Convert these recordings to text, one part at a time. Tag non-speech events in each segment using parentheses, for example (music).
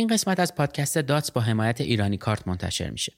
این قسمت از پادکست داتس با حمایت ایرانی کارت منتشر میشه.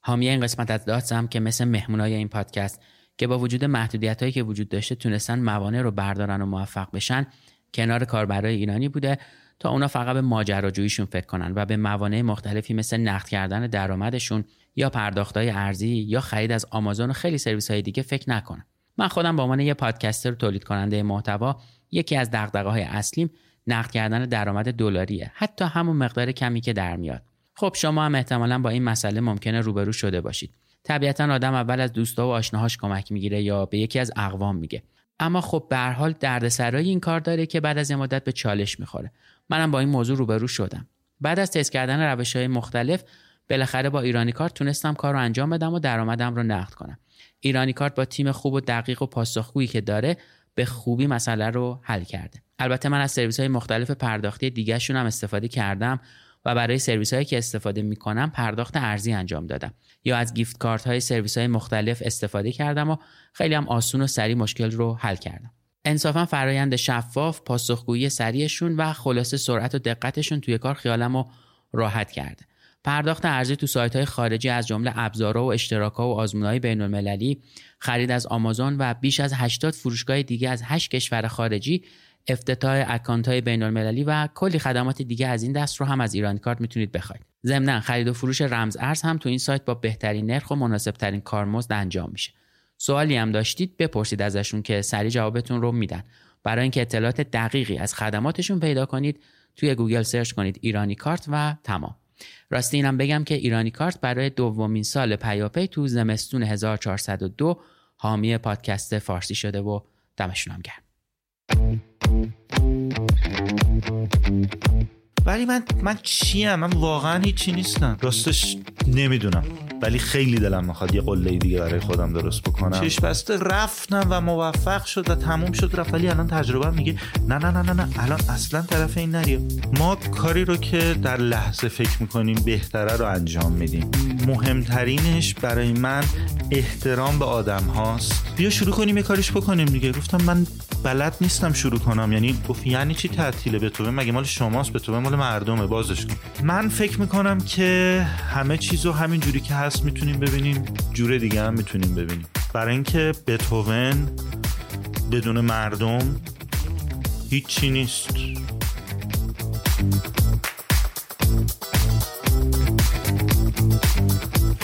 حامی این قسمت از داتس هم که مثل مهمونای این پادکست که با وجود محدودیت هایی که وجود داشته تونستن موانع رو بردارن و موفق بشن کنار کاربرای ایرانی بوده تا اونا فقط به ماجراجوییشون فکر کنن و به موانع مختلفی مثل نقد کردن درآمدشون یا پرداختهای ارزی یا خرید از آمازون و خیلی سرویس های دیگه فکر نکنن. من خودم به عنوان یه پادکستر و تولید کننده محتوا یکی از دغدغه های اصلیم نقد کردن درآمد دلاریه. حتی همون مقدار کمی که در میاد. خب شما هم احتمالا با این مسئله ممکنه روبرو شده باشید. طبیعتا آدم اول از دوستا و آشناهاش کمک می‌گیره یا به یکی از اقوام میگه. اما خب به هر حال دردسرای این کار داره که بعد از این مدت به چالش می‌خوره. منم با این موضوع روبرو شدم. بعد از تست کردن روش های مختلف بالاخره با ایرانی کارت تونستم کار رو انجام بدم و درآمدم رو نقد کنم. ایرانی کارت با تیم خوب و دقیق و پاسخگویی که داره به خوبی مسئله رو حل کرده. البته من از سرویس های مختلف پرداختی دیگهشون هم استفاده کردم و برای سرویس هایی که استفاده می کنم پرداخت ارزی انجام دادم. یا از گیفت کارت های سرویس های مختلف استفاده کردم و خیلی هم آسون و سریع مشکل رو حل کردم. انصافا فرایند شفاف پاسخگویی سریعشون و خلاصه سرعت و دقتشون توی کار خیالم رو راحت کرده. پرداخت ارزی تو سایت های خارجی از جمله ابزارها و اشتراکها و آزمونهای بین المللی خرید از آمازون و بیش از 80 فروشگاه دیگه از 8 کشور خارجی افتتاح اکانت های بین المللی و کلی خدمات دیگه از این دست رو هم از ایرانی کارت می‌تونید بخواید. ضمنا خرید و فروش رمز ارز هم تو این سایت با بهترین نرخ و مناسب ترین کارمزد انجام میشه. سوالی هم داشتید بپرسید ازشون که سریع جوابتون رو میدن. برای اینکه اطلاعات دقیقی از خدماتشون پیدا کنید توی گوگل search کنید ایرانی کارت و تمام. راستی اینم بگم که ایرانی کارت برای دومین سال پیاپی تو زمستون 1402 حامی پادکست فارسی شده و دمشون هم گرم. ولی من من چیم؟ من واقعا هیچی نیستم. راستش نمی‌دونم. ولی خیلی دلم می‌خواد یه قله دیگه برای خودم درست بکنم. چش بسته. رفتم و موفق شد و تموم شد رفت. ولی الان تجربه میگه نه نه نه نه نه. الان اصلا طرف این نریا ما کاری رو که در لحظه فکر می‌کنیم بهتره رو انجام میدیم. مهمترینش برای من احترام به آدم هاست. بیا شروع کنیم یه کاریش بکنیم دیگه. گفتم من بلد نیستم شروع کنم. یعنی گفت یعنی چی تعطیل به تو؟ مگه مال شماست به تو؟ مال مردمه بازش کن. من فکر می‌کنم که همه چیزو همین جوری که هست می‌تونیم ببینیم جور دیگه هم می‌تونیم ببینیم. برای اینکه بتوون بدون مردم هیچی نیست.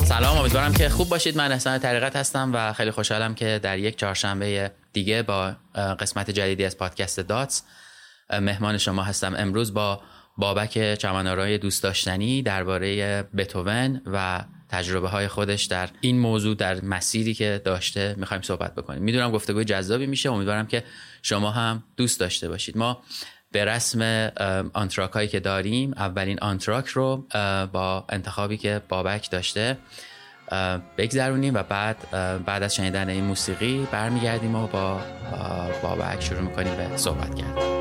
سلام امیدوارم که خوب باشید. من احسان طریقت هستم و خیلی خوشحالم که در یک چهارشنبه دیگه با قسمت جدیدی از پادکست داتس مهمان شما هستم. امروز با بابک چمنارای دوست داشتنی درباره بتوون و تجربه های خودش در این موضوع در مسیری که داشته می‌خوایم صحبت بکنیم. می‌دونم گفتگوی جذابی میشه. امیدوارم که شما هم دوست داشته باشید. ما به رسم آنتراک هایی که داریم اولین آنتراک رو با انتخابی که بابک داشته بگذرونیم و بعد بعد از شنیدن این موسیقی برمیگردیم و با بابک شروع می‌کنیم به صحبت کردن.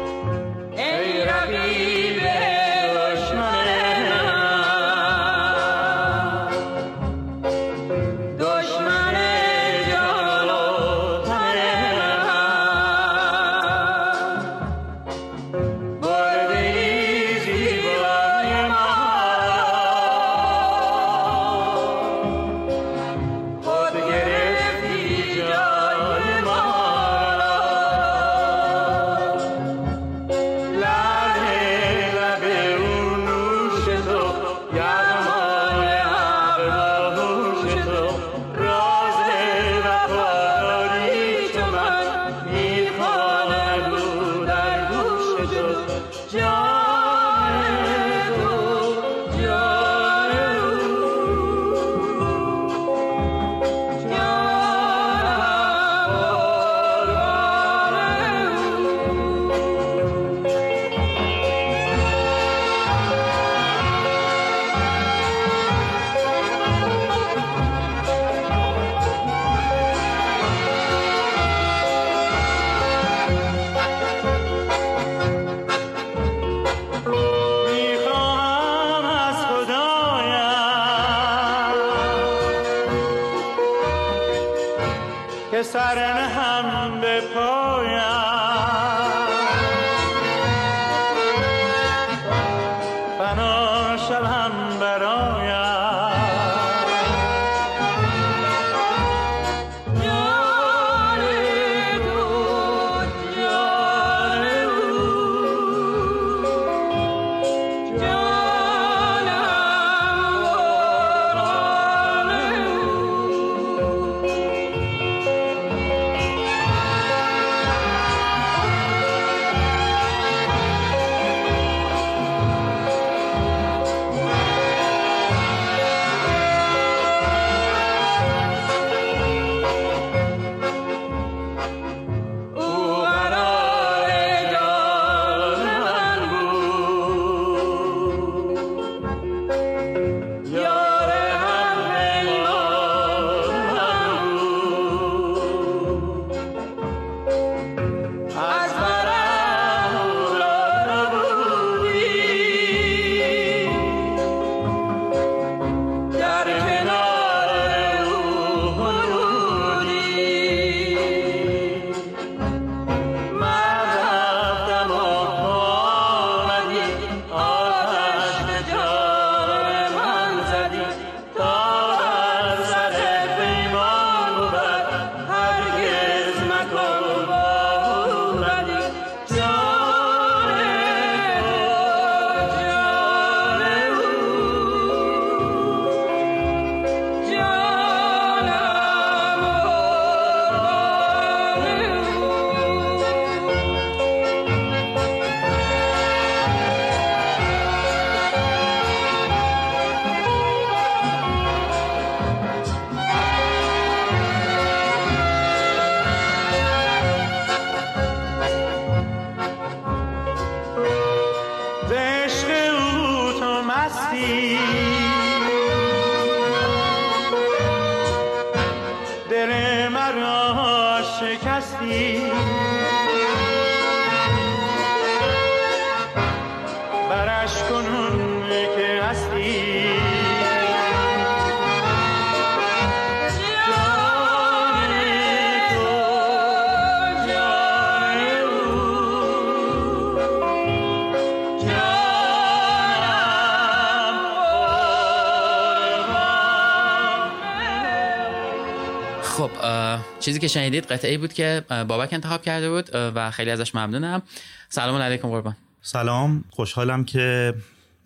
چیزی که شنیدید قطعه بود که بابک انتخاب کرده بود و خیلی ازش ممنونم. سلام علیکم قربان. سلام. خوشحالم که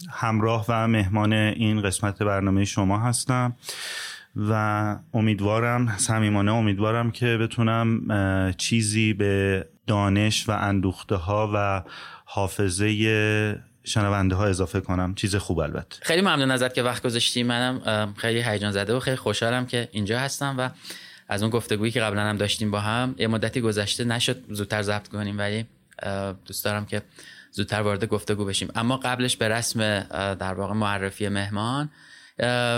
همراه و مهمان این قسمت برنامه شما هستم و امیدوارم صمیمانه امیدوارم که بتونم چیزی به دانش و اندوخته ها و حافظه شنونده ها اضافه کنم. چیز خوب البته. خیلی ممنون ازت که وقت گذاشتی. منم خیلی هیجان زده و خیلی خوشحالم که اینجا هستم و از اون گفتگویی که قبلا هم داشتیم با هم یه مدتی گذشته نشد زودتر ضبط کنیم ولی دوست دارم که زودتر وارد گفتگو بشیم. اما قبلش به رسم در واقع معرفی مهمان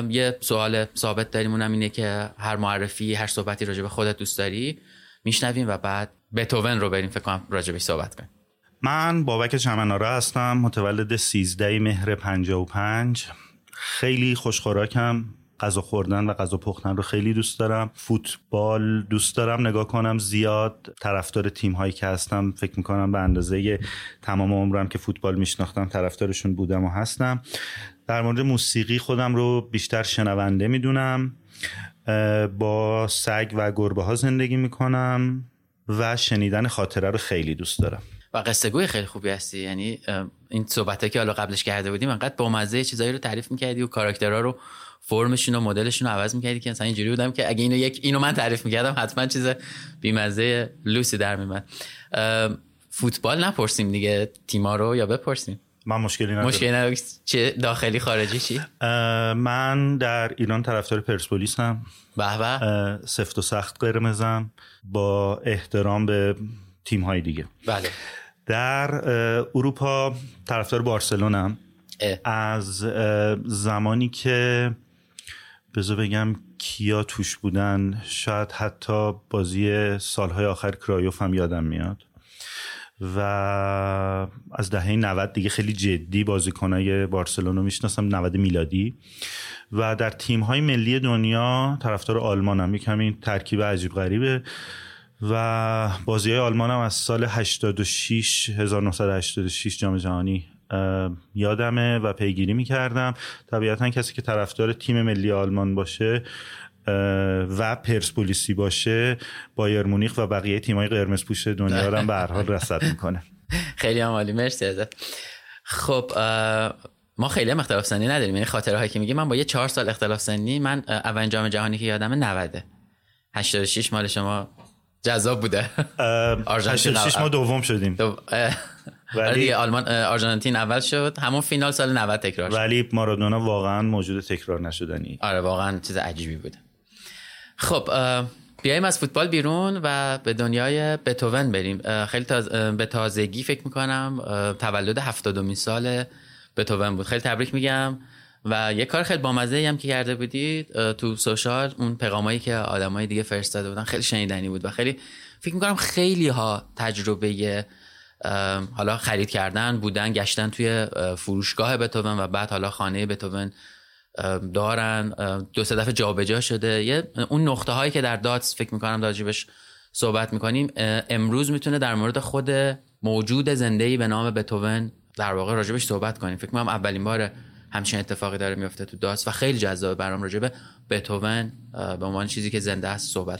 یه سوال ثابت داریم. اونم اینه که هر معرفی هر صحبتی راجع به خودت دوست داری میشنویم و بعد بتوون رو بریم فکر کنم راجع صحبت کنیم. من بابک چمناره هستم متولد 13 مهر 55 خیلی خوشخوراکم. غذا خوردن و غذا پختن رو خیلی دوست دارم. فوتبال دوست دارم. نگاه کنم زیاد طرفدار تیم هایی که هستم فکر می‌کنم به اندازه تمام عمرم که فوتبال میشناختم طرفدارشون بودم و هستم. در مورد موسیقی خودم رو بیشتر شنونده می‌دونم. با سگ و گربه ها زندگی می‌کنم و شنیدن خاطره رو خیلی دوست دارم. و قصه گوی خیلی خوبی هستی. یعنی این صحبت که حالا قبلش کرده بودیم انقدر با مزه چیزایی رو تعریف می‌کردی و کاراکترها رو فرمشون و مدلشون رو عوض می‌کردی که مثلا اینجوری بودم که اگه اینو یک اینو من تعریف می‌کردم حتما چیز بیمزه لوسی در میمد فوتبال نپرسیم دیگه. تیما رو یا بپرسیم؟ من مشکلی ندارم. مشکلی چه داخلی خارجی چی؟ من در ایران طرفدار پرسپولیس هم به. به سفت و سخت قرمزم. با احترام به تیم های دیگه. بله. در اروپا طرفدار بارسلونم. از زمانی که بذار بگم کیا توش بودن. شاید حتی بازی سالهای آخر کرایوف هم یادم میاد. و از دهه 90 دیگه خیلی جدی بازیکنای بارسلون رو می‌شناسم 90 میلادی. و در تیم های ملی دنیا طرفدار آلمان هم. همین ترکیب عجیب غریبه. و بازی های آلمان هم از سال 86 1986 جام جهانی یادمه و پیگیری می‌کردم. طبیعتا کسی که طرفدار تیم ملی آلمان باشه و پرسپولیسی باشه بایر مونیخ و بقیه تیمای قرمز پوش دنیا رو هم به هر حال رصد می‌کنه. (laughs) خیلی هم عالی مرسی ازت. خب ما خیلی هم اختلاف سنی نداریم. یعنی خاطره هایی که میگی من با یه چهار سال اختلاف سنی من اولین جام جهانی که یادمه 90 86 مال شما جذاب بوده. آرژانتین ما دوم شدیم. ولی آلمان آرژانتین اول شد. همون فینال سال 90 تکرار شد. ولی مارادونا واقعا موجود تکرار نشدنی. آره واقعا چیز عجیبی بوده. خب بیایم از فوتبال بیرون و به دنیای بتوون بریم. خیلی تاز... به تازگی فکر می‌کنم تولد هفتادمین سال بتوون بود. خیلی تبریک میگم. و یه کار خیلی بامزه هم که کرده بودید تو سوشال اون پیغامایی که آدمای دیگه فرستاده بودن خیلی شنیدنی بود و خیلی فکر می‌کنم خیلی ها تجربه حالا خرید کردن بودن گشتن توی فروشگاه بتوون و بعد حالا خانه بتوون دارن. دو سه دفعه جابجا شده. یه اون نقطه هایی که در داتس فکر می‌کنم راجبش صحبت می‌کنیم امروز می‌تونه در مورد خود موجود زنده به نام بتوون در واقع راجبش صحبت کنیم. فکر می‌کنم اولین بار همچین اتفاقی داره میفته تو داتس و خیلی جذابه برام راجبه بتوون به عنوان چیزی که زنده است صحبت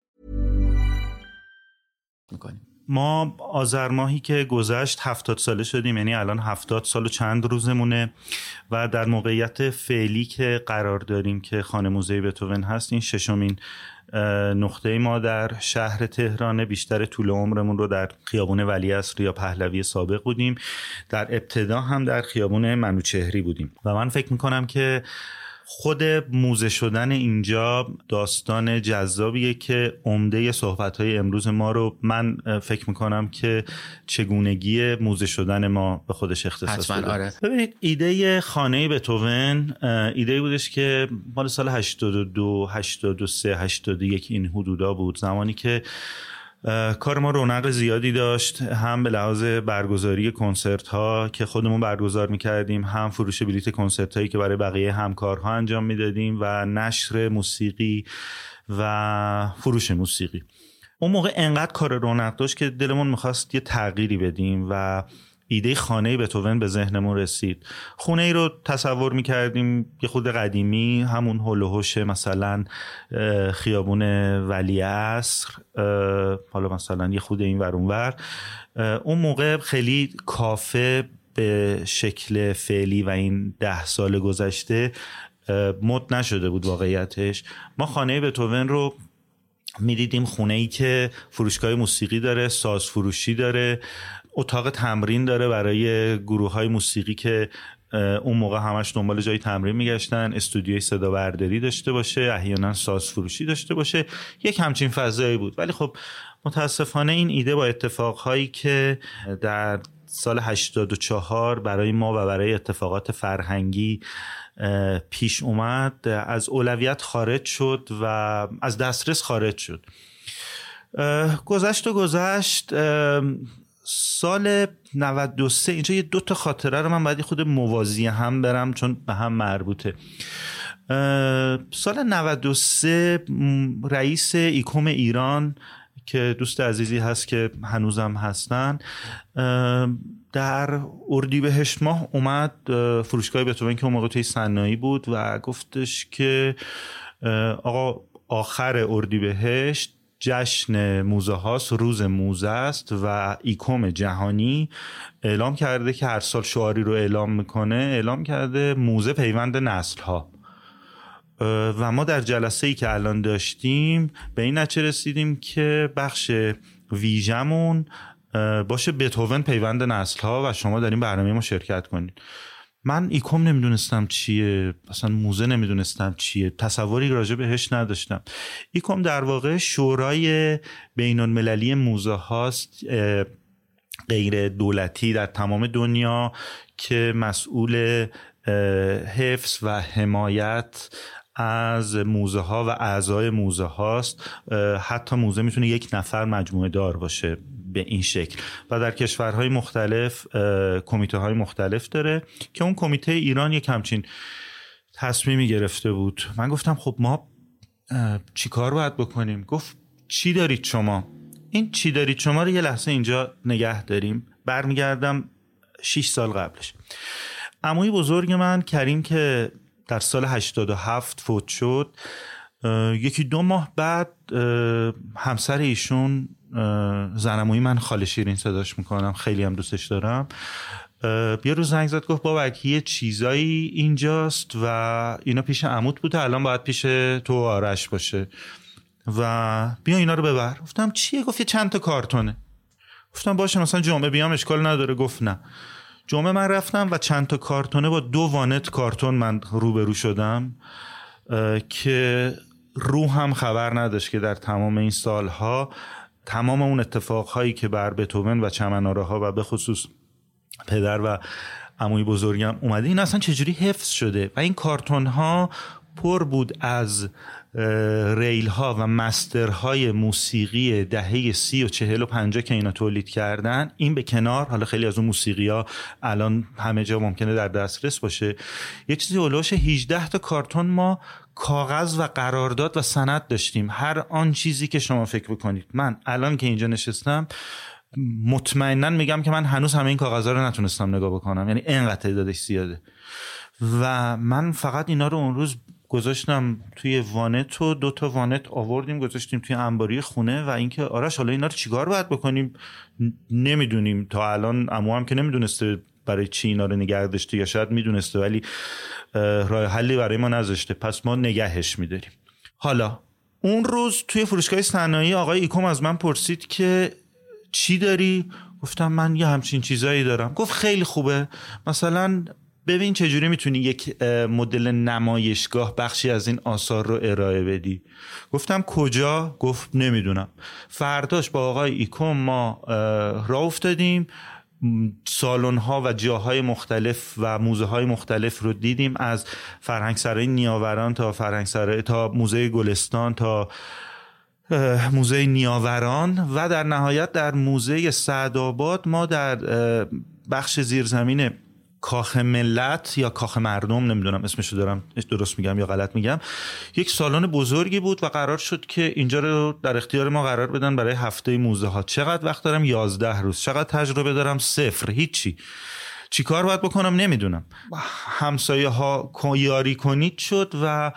می‌کنیم. ما آذر ماهی که گذشت هفتاد ساله شدیم یعنی الان هفتاد سال و چند روزمونه و در موقعیت فعلی که قرار داریم که خانه موزه بتوون هست این ششمین نقطه ما در شهر تهران بیشتر طول عمرمون رو در خیابون ولیعصر یا پهلوی سابق بودیم. در ابتدا هم در خیابون منوچهری بودیم. و من فکر می‌کنم که خود موزه شدن اینجا داستان جذابیه که عمده صحبت های امروز ما رو من فکر می‌کنم که چگونگی موزه شدن ما به خودش اختصاص حتما بده. آره ببینید ایده خانه بتوون ایده بودش که مال سال 82 83 81 این حدودا بود زمانی که کار ما رونق زیادی داشت هم به لحاظ برگزاری کنسرت ها که خودمون برگزار می‌کردیم هم فروش بلیت کنسرت هایی که برای بقیه همکارها انجام می‌دادیم و نشر موسیقی و فروش موسیقی. اون موقع انقدر کار رونق داشت که دلمون می‌خواست یه تغییری بدیم و ایده خانه بتوون به ذهنمون رسید. خونه ای رو تصور می‌کردیم یه خود قدیمی همون هول و هوش مثلا خیابون ولی عصر حالا مثلا یه خود این ور اون ور. اه، اون موقع خیلی کافه به شکل فعلی و این ده سال گذشته مد نشده بود واقعیتش. ما خانه بتوون رو می‌دیدیم خونه ای که فروشگاه موسیقی داره ساز فروشی داره. اتاق تمرین داره برای گروه های موسیقی که اون موقع همش دنبال جای تمرین میگشتن. استودیوی صدا برداری داشته باشه احیانا ساز فروشی داشته باشه. یک همچین فضایی بود. ولی خب متاسفانه این ایده با اتفاقهایی که در سال 84 برای ما و برای اتفاقات فرهنگی پیش اومد از اولویت خارج شد و از دسترس خارج شد. گذشت و گذشت سال 93 اینجا یه دو تا خاطره رو من باید خود موازی هم برم چون به هم مربوطه. سال 93 م، رئیس ایکوم ایران که دوست عزیزی هست که هنوزم هستن در اردیبهشت ماه اومد اه، فروشگاه بتوون که اون موقع توی صنایع بود و گفتش که آقا آخر اردیبهشت جشن موزه هاست روز موزه است و ایکوم جهانی اعلام کرده که هر سال شعاری رو اعلام می‌کنه اعلام کرده موزه پیوند نسل ها و ما در جلسه ای که الان داشتیم به این نتیجه رسیدیم که بخش ویژمون باشه بتوون پیوند نسل ها و شما در این برنامه ما شرکت کنید من ایکوم نمی‌دونستم چیه اصلا موزه نمی‌دونستم چیه تصوری راجع بهش نداشتم. ایکوم در واقع شورای بین المللی موزه هاست غیر دولتی در تمام دنیا که مسئول حفظ و حمایت از موزه ها و اعضای موزه هاست. حتی موزه می‌تونه یک نفر مجموعه دار باشه. به این شکل. و در کشورهای مختلف کمیته های مختلف داره که اون کمیته ایران یک همچین تصمیمی گرفته بود. من گفتم خب ما چی کار باید بکنیم؟ گفت چی دارید شما؟ این چی دارید شما رو یه لحظه اینجا نگه داریم. برمیگردم 6 سال قبلش. عموی بزرگ من کریم که در سال 87 فوت شد یکی دو ماه بعد همسر ایشون زنموی من خاله شیرین صداش می‌کنم خیلی هم دوستش دارم. یه روز زنگ زد گفت بابک یه چیزایی اینجاست و اینا پیش عمود بوده الان باید پیش تو آرش باشه. و بیا اینا رو ببر. گفتم چیه؟ گفت یه چند تا کارتونه. گفتم باشه مثلا جمعه بیام اشکال نداره. گفت نه. جمعه من رفتم و چند تا کارتونه با دو وانت کارتون من روبرو شدم که رو هم خبر نداشت که در تمام این سالها تمام اون اتفاقهایی که بر بتوون و چمناره ها و به خصوص پدر و عموی بزرگم اومده این اصلا چجوری حفظ شده؟ و این کارتون ها پر بود از ریل ها و مستر های موسیقی دهه سی و چهل و پنجاه که اینا تولید کردن. این به کنار حالا خیلی از اون موسیقی ها الان همه جا ممکنه در دسترس باشه. یه چیزی اولوش 18 تا کارتون ما کاغذ و قرارداد و سند داشتیم. هر آن چیزی که شما فکر بکنید. من الان که اینجا نشستم مطمئنا میگم که من هنوز همه این کاغذها رو نتونستم نگاه بکنم. یعنی انقدر تعدادش زیاده. و من فقط اینا رو اون روز گذاشتم توی وانت و دو تا وانت آوردیم گذاشتیم توی انباری خونه و اینکه آرش حالا اینا رو چیکار باید بکنیم؟ نمی‌دونیم. تا الان امو هم که نمی‌دونسته برای چی اینا رو نگه داشته یا شاید می‌دونسته ولی راه حلی برای ما نذاشته. پس ما نگهش میداریم. حالا اون روز توی فروشگاه صنایع آقای ایکوم از من پرسید که چی داری؟ گفتم من یه همچین چیزایی دارم. گفت خیلی خوبه. مثلا ببین چجوری می‌تونی یک مدل نمایشگاه بخشی از این آثار رو ارائه بدی. گفتم کجا؟ گفت نمی‌دونم. فرداش با آقای ایکوم ما راه افتادیم. سالن ها و جاهای مختلف و موزه های مختلف رو دیدیم از فرهنگ سرای نیاوران تا فرهنگ سرای تا موزه گلستان تا موزه نیاوران و در نهایت در موزه سعدآباد ما در بخش زیرزمین کاخ ملت یا کاخ مردم نمی‌دونم اسمشو دارم درست میگم یا غلط میگم. یک سالن بزرگی بود و قرار شد که اینجا رو در اختیار ما قرار بدن برای هفته موزه ها. چقدر وقت دارم؟ یازده روز. چقدر تجربه دارم؟ صفر. هیچی. چی کار باید بکنم نمی‌دونم. همسایه ها یاری کنید شد و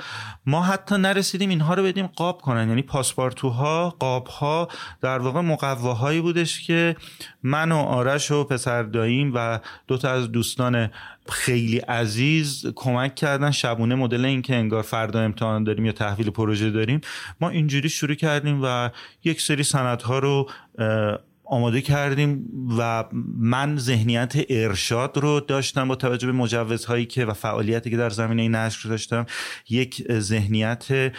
ما حتی نرسیدیم اینها رو بدیم قاب کنن. یعنی پاسپارتوها قاب ها در واقع مقواهایی بودش که من و آرش و پسر داییم و دوتا از دوستان خیلی عزیز کمک کردن. شبونه مدل این که انگار فردا امتحان داریم یا تحویل پروژه داریم. ما اینجوری شروع کردیم و یک سری سندها رو آماده کردیم و من ذهنیت ارشاد رو داشتم با توجه به مجوزهایی که و فعالیتی که در زمینه نشر داشتم. یک ذهنیت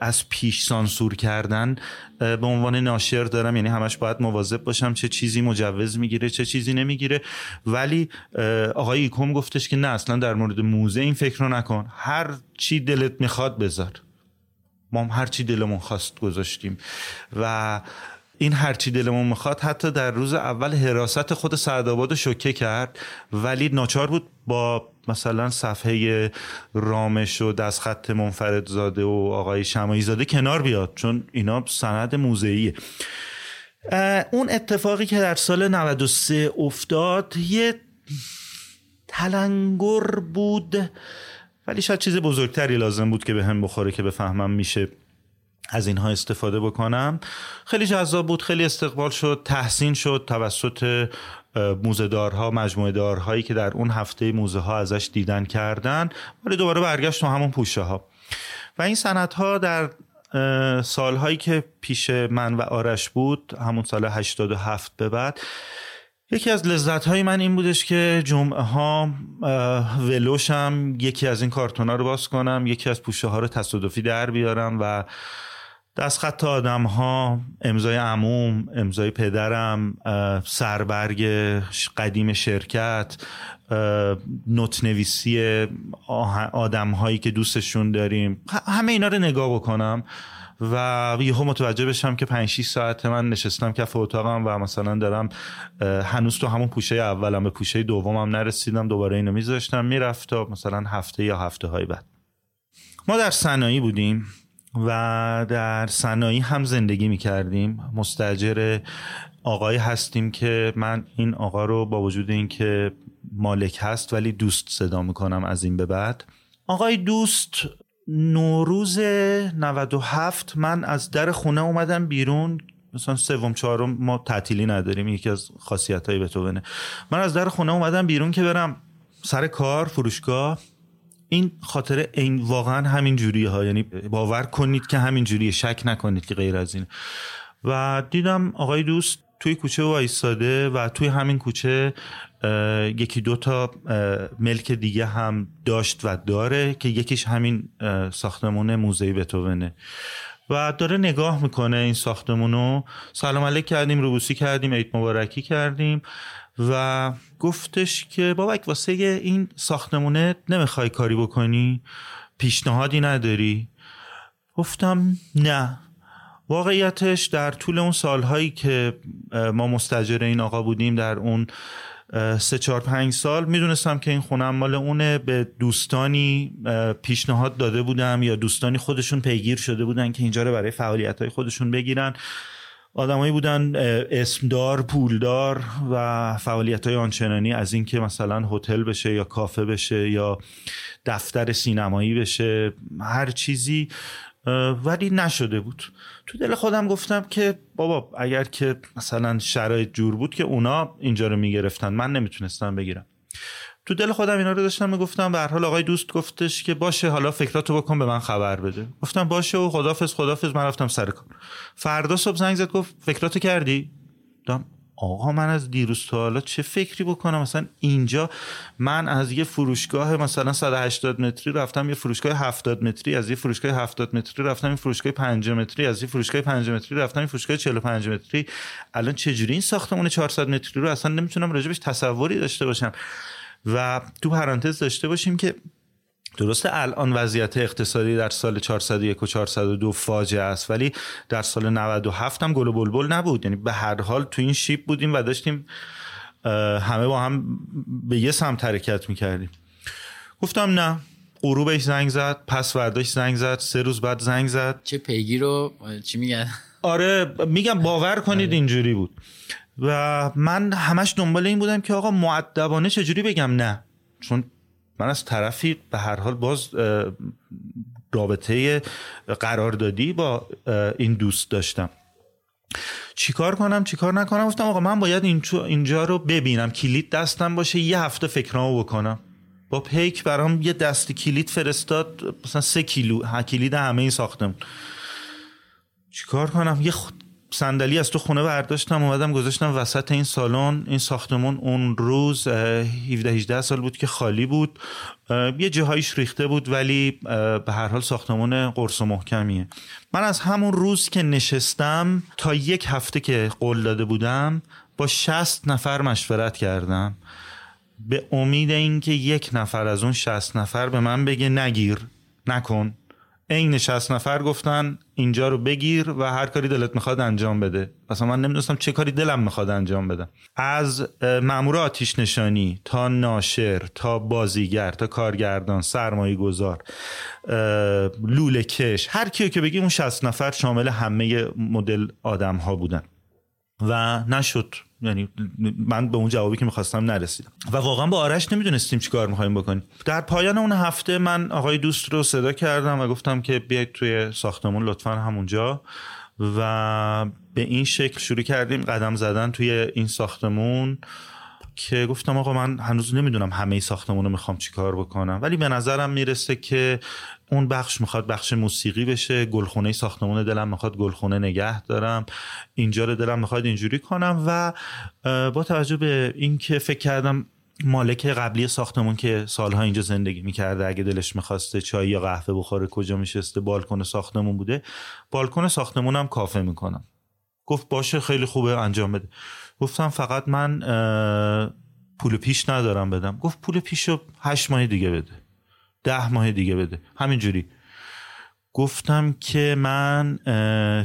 از پیش سانسور کردن به عنوان ناشر دارم. یعنی همش باید مواظب باشم چه چیزی مجوز می‌گیره چه چیزی نمی‌گیره. ولی آقای ایکوم گفتش که نه اصلا در مورد موزه این فکر رو نکن. هر چی دلت می‌خواد بذار. ما هم هر چی دلمون خواست گذاشتیم. و این هرچی دلمون می‌خواد حتی در روز اول حراست خود سعدآباد شوکه کرد. ولی ناچار بود با مثلا صفحه رامش و دستخط منفرد زاده و آقای شمایی زاده کنار بیاد چون اینا سند موزهیه اون اتفاقی که در سال 93 افتاد یه تلنگر بود ولی شاید چیز بزرگتری لازم بود که به هم بخوره که بفهمم میشه از اینها استفاده بکنم. خیلی جذاب بود خیلی استقبال شد تحسین شد توسط موزه دارها مجموعه دارهایی که در اون هفته موزه ها ازش دیدن کردن. ولی دوباره برگشت تو همون پوشه ها و این سنت ها در سالهایی که پیش من و آرش بود همون سال 87 به بعد یکی از لذت های من این بودش که جمعه ها ولوشم یکی از این کارتون ها رو باز کنم یکی از پوشه ها رو تصادفی در بیارم و دستخط آدم ها امضای عموم امضای پدرم سربرگ قدیم شرکت نوت نویسی آدم هایی که دوستشون داریم. همه اینا رو نگاه بکنم و یهو متوجه بشم که 5 6 ساعت من نشستم کف اتاقم و مثلا دارم هنوز تو همون پوشه اولم به پوشه دومم نرسیدم دوباره اینو میذاشتم می‌رفت تا مثلا هفته یا هفته های بعد. ما در صنایع بودیم. و در صنایع هم زندگی می کردیم مستجر آقای هستیم که من این آقا رو با وجود اینکه مالک هست ولی دوست صدا می‌کنم از این به بعد. آقای دوست نوروز 97 من از در خونه اومدم بیرون. مثلا سوم چهارم ما تعطیلی نداریم یکی از خاصیت های بتوونه من از در خونه اومدم بیرون که برم سر کار فروشگاه. این خاطر این واقعا همین جوریه ها. یعنی باور کنید که همین جوریه شک نکنید که غیر از این. و دیدم آقای دوست توی کوچه وایستاده و توی همین کوچه یکی دو تا ملک دیگه هم داشت و داره که یکیش همین ساختمون موزه بتوونه و داره نگاه می‌کنه این ساختمونو. سلام علیک کردیم روبوسی کردیم عید مبارکی کردیم. و گفتش که بابک واسه این ساختمونه نمی‌خوای کاری بکنی؟ پیشنهادی نداری؟ گفتم نه. واقعیتش در طول اون سالهایی که ما مستجر این آقا بودیم در اون سه چهار پنج سال می‌دونستم که این خونم مال اونه. به دوستانی پیشنهاد داده بودم یا دوستانی خودشون پیگیر شده بودن که اینجا رو برای فعالیت های خودشون بگیرن. آدمایی بودن اسمدار پولدار و فعالیت های آنچنانی از اینکه مثلا هتل بشه یا کافه بشه یا دفتر سینمایی بشه هر چیزی ولی نشده بود. تو دل خودم گفتم که بابا اگر که مثلا شرایط جور بود که اونا اینجا رو می‌گرفتن من نمی‌تونستم بگیرم. تو دل خودم اینا رو داشتم می‌گفتم به هر حال آقای دوست گفتش که باشه حالا فکراتو بکن به من خبر بده. گفتم باشه و خدافظ خدافظ من رفتم سر کار. فردا صبح زنگ زد گفت فکراتو کردی؟ دام آقا من از دیروز تا حالا چه فکری بکنم؟ مثلا اینجا من از یه فروشگاه مثلا 180 متری رفتم یه فروشگاه 70 متری از یه فروشگاه 70 متری رفتم یه فروشگاه 5 متری از یه فروشگاه 5 متری رفتم یه فروشگاه 45 متری. الان چجوری این ساختمون 400 متری رو اصلا نمی‌تونم راجبش تصوری داشته باشم؟ و تو پرانتز داشته باشیم که درسته الان وضعیت اقتصادی در سال 401 و 402 فاجعه است ولی در سال 97 هم گل و بلبل نبود. یعنی به هر حال تو این شیپ بودیم و داشتیم همه با هم به یه سمت حرکت می‌کردیم. گفتم نه غروبش زنگ زد پس ورداش زنگ زد سه روز بعد زنگ زد. چه پیگی رو چی میگن؟ آره میگم باور کنید آره. اینجوری بود. و من همش دنبال این بودم که آقا معدبانه چجوری بگم نه. چون من از طرفی به هر حال باز رابطه قراردادی با این دوست داشتم. چیکار کنم؟ چیکار نکنم؟ گفتم آقا من باید اینجا رو ببینم. کلید دستم باشه یه هفته فکرامو بکنم. با پیک برام یه دست کلید فرستاد مثلا سه کیلو کلید همه این ساختم چیکار کنم؟ یه خود صندلی از تو خونه برداشتم اومدم گذاشتم وسط این سالن. این ساختمون اون روز 17 18 سال بود که خالی بود. یه جاهایش ریخته بود ولی به هر حال ساختمون قرص و محکمیه. من از همون روز که نشستم تا یک هفته که قول داده بودم با 60 نفر مشورت کردم. به امید اینکه یک نفر از اون 60 نفر به من بگه نگیر نکن. عین 60 نفر گفتن اینجا رو بگیر و هر کاری دلت می‌خواد انجام بده. اصلا من نمی‌دونستم چه کاری دلم می‌خواد انجام بدم. از مامور آتیش نشانی تا ناشر تا بازیگر تا کارگردان سرمایه گذار لوله کش هر کیو که بگی اون 60 نفر شامل همه مدل آدم ها بودن. و نشد. یعنی من به اون جوابی که می‌خواستم نرسیدم. و واقعا با آرش نمی‌دونستیم چیکار می‌خوایم بکنیم. در پایان اون هفته من آقای دوست رو صدا کردم و گفتم که بیاید توی ساختمون لطفا همونجا. و به این شکل شروع کردیم قدم زدن توی این ساختمون که گفتم آقا من هنوز نمی‌دونم همه ساختمون رو می‌خوام چیکار بکنم. ولی به نظرم می‌رسه که اون بخش می‌خواد بخش موسیقی بشه گلخونه ساختمون دلم می‌خواد گلخونه نگه دارم. اینجا رو دلم می‌خواد اینجوری کنم و با توجه به اینکه فکر کردم مالک قبلی ساختمون که سالها اینجا زندگی می‌کرده اگه دلش می‌خواسته چای یا قهوه بخوره کجا میشسته بالکن ساختمون بوده. بالکن ساختمونم کافه می‌کنم. گفت باشه خیلی خوبه انجام بده. گفتم فقط من پول پیش ندارم بدم. گفت پول پیش رو هشت ماه دیگه بده. ده ماه دیگه بده. همینجوری. گفتم که من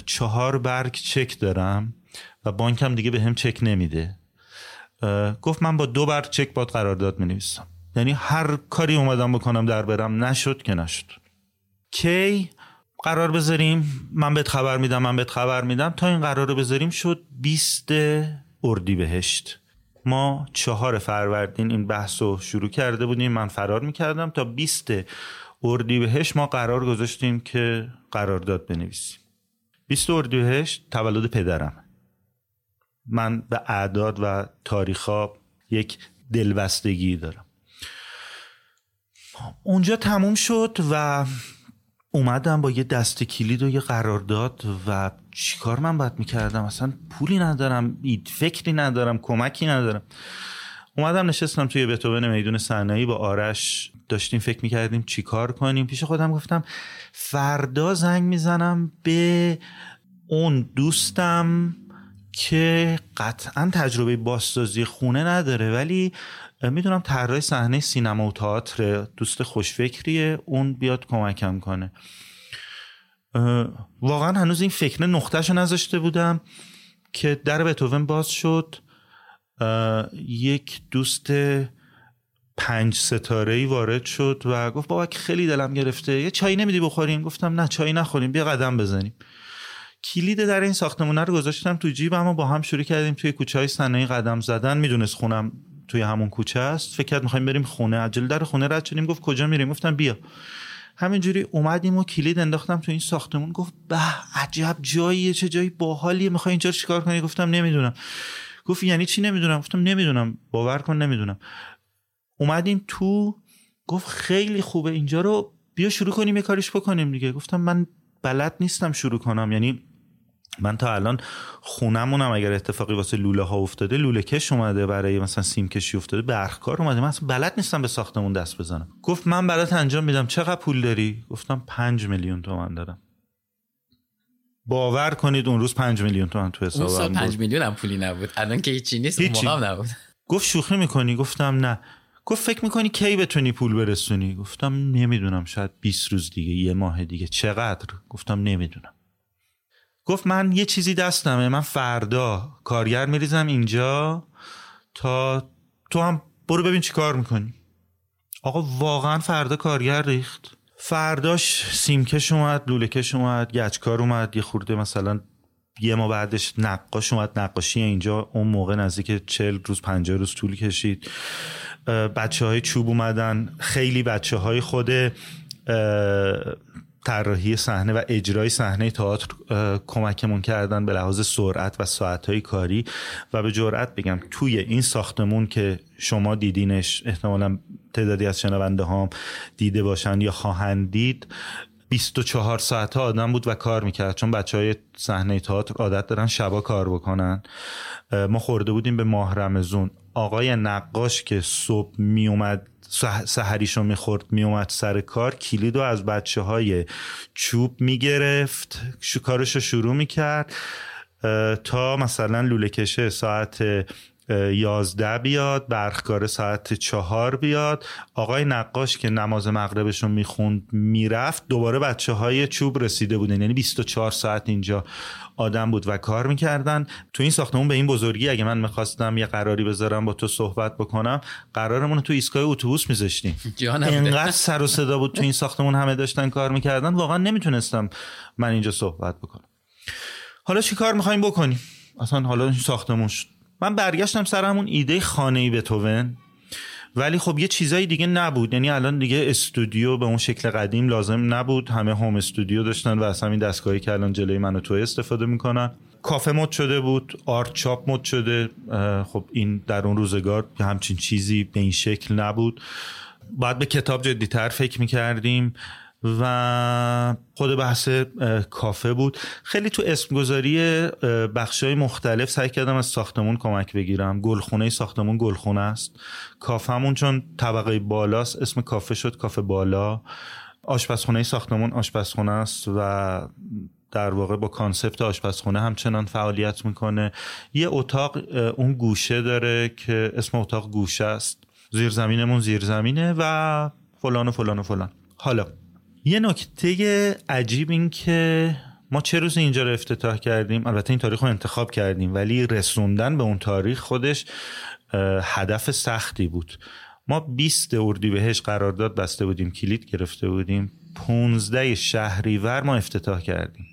چهار برگ چک دارم و بانکم دیگه به هم چک نمیده. گفت من با دو برگ چک باد قرارداد می نویسم یعنی هر کاری اومدم بکنم در برم نشد که نشد. کی؟ قرار بذاریم. من بهت خبر میدم من بهت خبر میدم. تا این قرار رو بذاریم شد 20 اردی بهشت ما چهار فروردین این بحث رو شروع کرده بودیم. من فرار می‌کردم تا 20 اردیبهشت ما قرار گذاشتیم که قرارداد بنویسیم. 20 اردیبهشت تولد پدرم من به اعداد و تاریخا یک دلبستگی دارم. اونجا تموم شد و اومدم با یه دست کلید و یه قرارداد و چیکار من باید می‌کردم؟ اصلا پولی ندارم فکری ندارم کمکی ندارم. اومدم نشستم توی بتوون میدون صنایع با آرش. داشتیم فکر می‌کردیم چیکار کنیم. پیش خودم گفتم فردا زنگ می‌زنم به اون دوستم که قطعا تجربه بازسازی خونه نداره ولی می‌دونم طراح صحنه سینما و تئاتر دوست خوشفکریه. اون بیاد کمکم کنه. واقعا هنوز این فکر نقطهشو نذاشته بودم که در بتوون باز شد. یک دوست پنج ستاره ای وارد شد و گفت بابا خیلی دلم گرفته یه چای نمیدی بخوریم؟ گفتم نه چای نخوریم بیا قدم بزنیم. کلید در این ساختمونه رو گذاشتم تو جیب اما با هم شروع کردیم توی کوچه های صنایع قدم زدن. می‌دونست خونم توی همون کوچه است. فکر کرد می‌خوایم بریم خونه. عجل در خونه رد شدیم گفت کجا میریم؟ گفتم بیا. همینجوری اومدیم و کلید انداختم تو این ساختمون. گفت به عجب جاییه چه جایی باحالیه می‌خوای اینجا چیکار کنی؟ گفتم نمی‌دونم. گفت یعنی چی نمی‌دونم؟ گفتم نمی‌دونم باور کن نمی‌دونم. اومدیم تو گفت خیلی خوبه اینجا رو بیا شروع کنیم یه کاریش بکنیم دیگه. گفتم من بلد نیستم شروع کنم یعنی من تا الان خونمونم اگر اتفاقی واسه لوله ها افتاده لوله کش اومده برای مثلا سیم کشی افتاده برخکار اومده. من اصلا بلد نیستم به ساختمون دست بزنم. گفت من برات انجام میدم. چقدر پول داری؟ گفتم پنج میلیون تومن دارم. باور کنید اون روز پنج میلیون تومن تو حسابم اون سال بود. پنج میلیون هم پولی نبود. الان که هیچی نیست هیچی. نبود. گفت شوخی می‌کنی؟ گفتم نه. گفت فکر می‌کنی کی بتونی پول برسونی؟ گفتم نمی‌دونم شاید 20 روز دیگه یه ماه دیگه. چقدر؟ گفتم نمی‌دونم. گفت من یه چیزی دستمه من فردا کارگر میریزم اینجا تا تو هم برو ببین چی کار می‌کنی. آقا واقعا فردا کارگر ریخت. فرداش سیمکش اومد لولهکش اومد گچکار اومد یه خورده مثلا یه ما بعدش نقاش اومد نقاشی اینجا اون موقع نزدیک چل روز پنجاه روز طول کشید. بچه های چوب اومدن خیلی بچه های خود طراحی صحنه و اجرای صحنه تئاتر کمکمون کردن به لحاظ سرعت و ساعتهای کاری. و به جرئت بگم توی این ساختمون که شما دیدینش احتمالا تعدادی از شنونده هام دیده باشن یا خواهند دید 24 ساعت آدم بود و کار می‌کرد. چون بچه های صحنه تئاتر عادت دارن شبا کار بکنن. ما خورده بودیم به ماه رمزون آقای نقاش که صبح میومد سهریشو می‌خورد میومد سر کار کلید رو از بچه های چوب می‌گرفت کارش رو شروع می‌کرد تا مثلا لوله کشه ساعت یازده بیاد برخکار ساعت چهار بیاد. آقای نقاش که نماز مغربش رو می‌خوند می‌رفت دوباره بچه های چوب رسیده بودن. یعنی 24 ساعت اینجا آدم بود و کار می‌کردن. تو این ساختمون به این بزرگی اگه من می‌خواستم یه قراری بذارم با تو صحبت بکنم قرارمون تو ایستگاه اتوبوس میذاشتیم. انقدر سر و صدا بود تو این ساختمون همه داشتن کار می‌کردن. واقعا نمی‌تونستم من اینجا صحبت بکنم. حالا چی کار می‌خوایم بکنیم؟ اصلا حالا این ساختمون شد. من برگشتم سر همون ایده خانه ای بتوون ولی خب یه چیزایی دیگه نبود. یعنی الان دیگه استودیو به اون شکل قدیم لازم نبود. همه هوم استودیو داشتن و از همین دستگاهی که الان جلوی من و تو استفاده می‌کنن. کافه مد شده بود آرت چاپ مد شده. خب این در اون روزگار همچین چیزی به این شکل نبود. باید به کتاب جدیتر فکر می‌کردیم. و خود بحث کافه بود. خیلی تو اسمگذاری بخشای مختلف سعی کردم از ساختمون کمک بگیرم. گلخونه ساختمون گلخونه است. کافهمون چون طبقه بالاست اسم کافه شد کافه بالا. آشپزخونه ساختمون آشپزخونه است و در واقع با کانسپت آشپزخونه همچنان فعالیت می‌کنه. یه اتاق اون گوشه داره که اسم اتاق گوشه است. زیرزمینمون زیرزمینه و فلان و فلان و فلان. حالا یه نکته عجیب این که ما چه روز اینجا رو افتتاح کردیم؟ البته این تاریخ رو انتخاب کردیم ولی رسوندن به اون تاریخ خودش هدف سختی بود. ما 20 اردیبهشت قرارداد بسته بودیم کلید گرفته بودیم 15 شهریور ما افتتاح کردیم.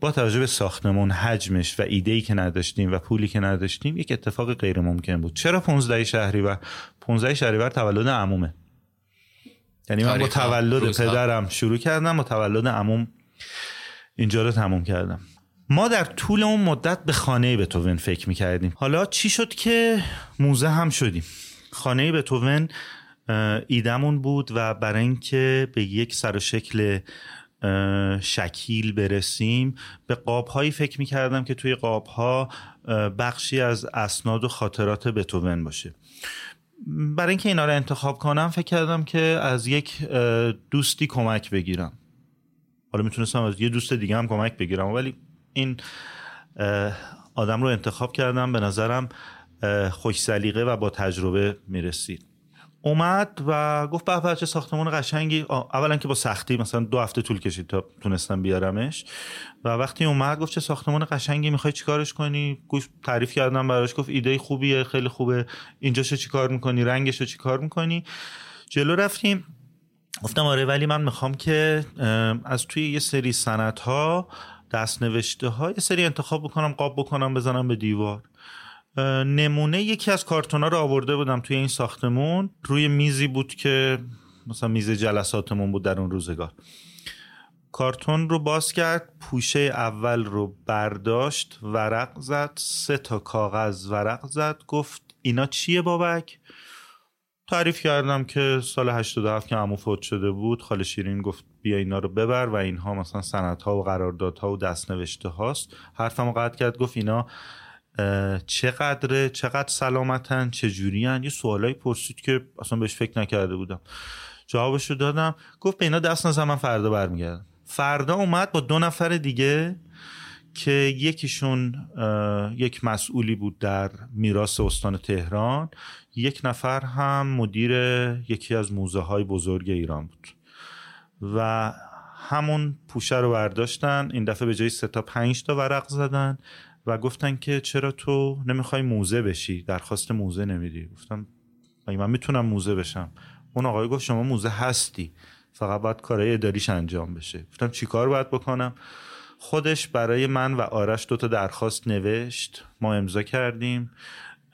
با توجه به ساختمون حجمش و ایده‌ای که نداشتیم و پولی که نداشتیم یک اتفاق غیر ممکن بود. چرا 15 شهریور؟ 15 شهریور تولد عمومه. یعنی من با تولد پدرم شروع کردم با تولد عموم اینجا رو تموم کردم. ما در طول اون مدت به خانه بتوون فکر می‌کردیم. حالا چی شد که موزه هم شدیم؟ خانه بتوون ایدمون بود و برای اینکه به یک سر و شکل شکیل برسیم به قابهایی فکر می‌کردم که توی قابها بخشی از اسناد و خاطرات بتوون باشه. برای اینکه اینا رو انتخاب کنم فکر کردم که از یک دوستی کمک بگیرم. حالا می‌تونستم از یه دوست دیگه هم کمک بگیرم ولی این آدم رو انتخاب کردم. به نظرم خوش سلیقه و با تجربه می‌رسید اومد و گفت به چه ساختمان قشنگی. اولا که با سختی مثلا دو هفته طول کشید تا تونستم بیارمش. و وقتی اومد گفت چه ساختمان قشنگی می‌خوای چیکارش کنی؟ گوش تعریف کردم براش گفت ایده خوبیه خیلی خوبه. اینجاشو چیکار می‌کنی؟ رنگشو چیکار می‌کنی؟ جلو رفتیم. گفتم آره ولی من می‌خوام که از توی یه سری سنت ها دست نوشته ها یه سری انتخاب بکنم قاب بکنم بزنم به دیوار. نمونه یکی از کارتونا رو آورده بودم توی این ساختمون. روی میزی بود که مثلا میز جلساتمون بود در اون روزگار. کارتون رو باز کرد پوشه اول رو برداشت ورق زد سه تا کاغذ ورق زد گفت اینا چیه بابک؟ تعریف کردم که سال 87 که عمو فوت شده بود خاله شیرین گفت بیا اینا رو ببر و اینها مثلا سندها و قراردادها و دستنوشته هاست حرفمو قطع کرد گفت اینا چقدره چقدر سلامتن چجوریان؟ یه سوالایی پرسید که اصلا بهش فکر نکرده بودم. جوابش رو دادم. گفت به اینا دست نزن من فردا برمیگردم. فردا اومد با دو نفر دیگه که یکیشون یک مسئولی بود در میراث استان تهران. یک نفر هم مدیر یکی از موزه های بزرگ ایران بود. و همون پوشه رو برداشتن. این دفعه به جای سه تا پنج تا ورق زدن. و گفتن که چرا تو نمی‌خوای موزه بشی؟ درخواست موزه نمیدی. گفتم من می‌تونم موزه بشم؟ اون آقای گفت شما موزه هستی. فقط باید کارهای اداریش انجام بشه. گفتم چیکار باید بکنم؟ خودش برای من و آرش دوتا درخواست نوشت. ما امضا کردیم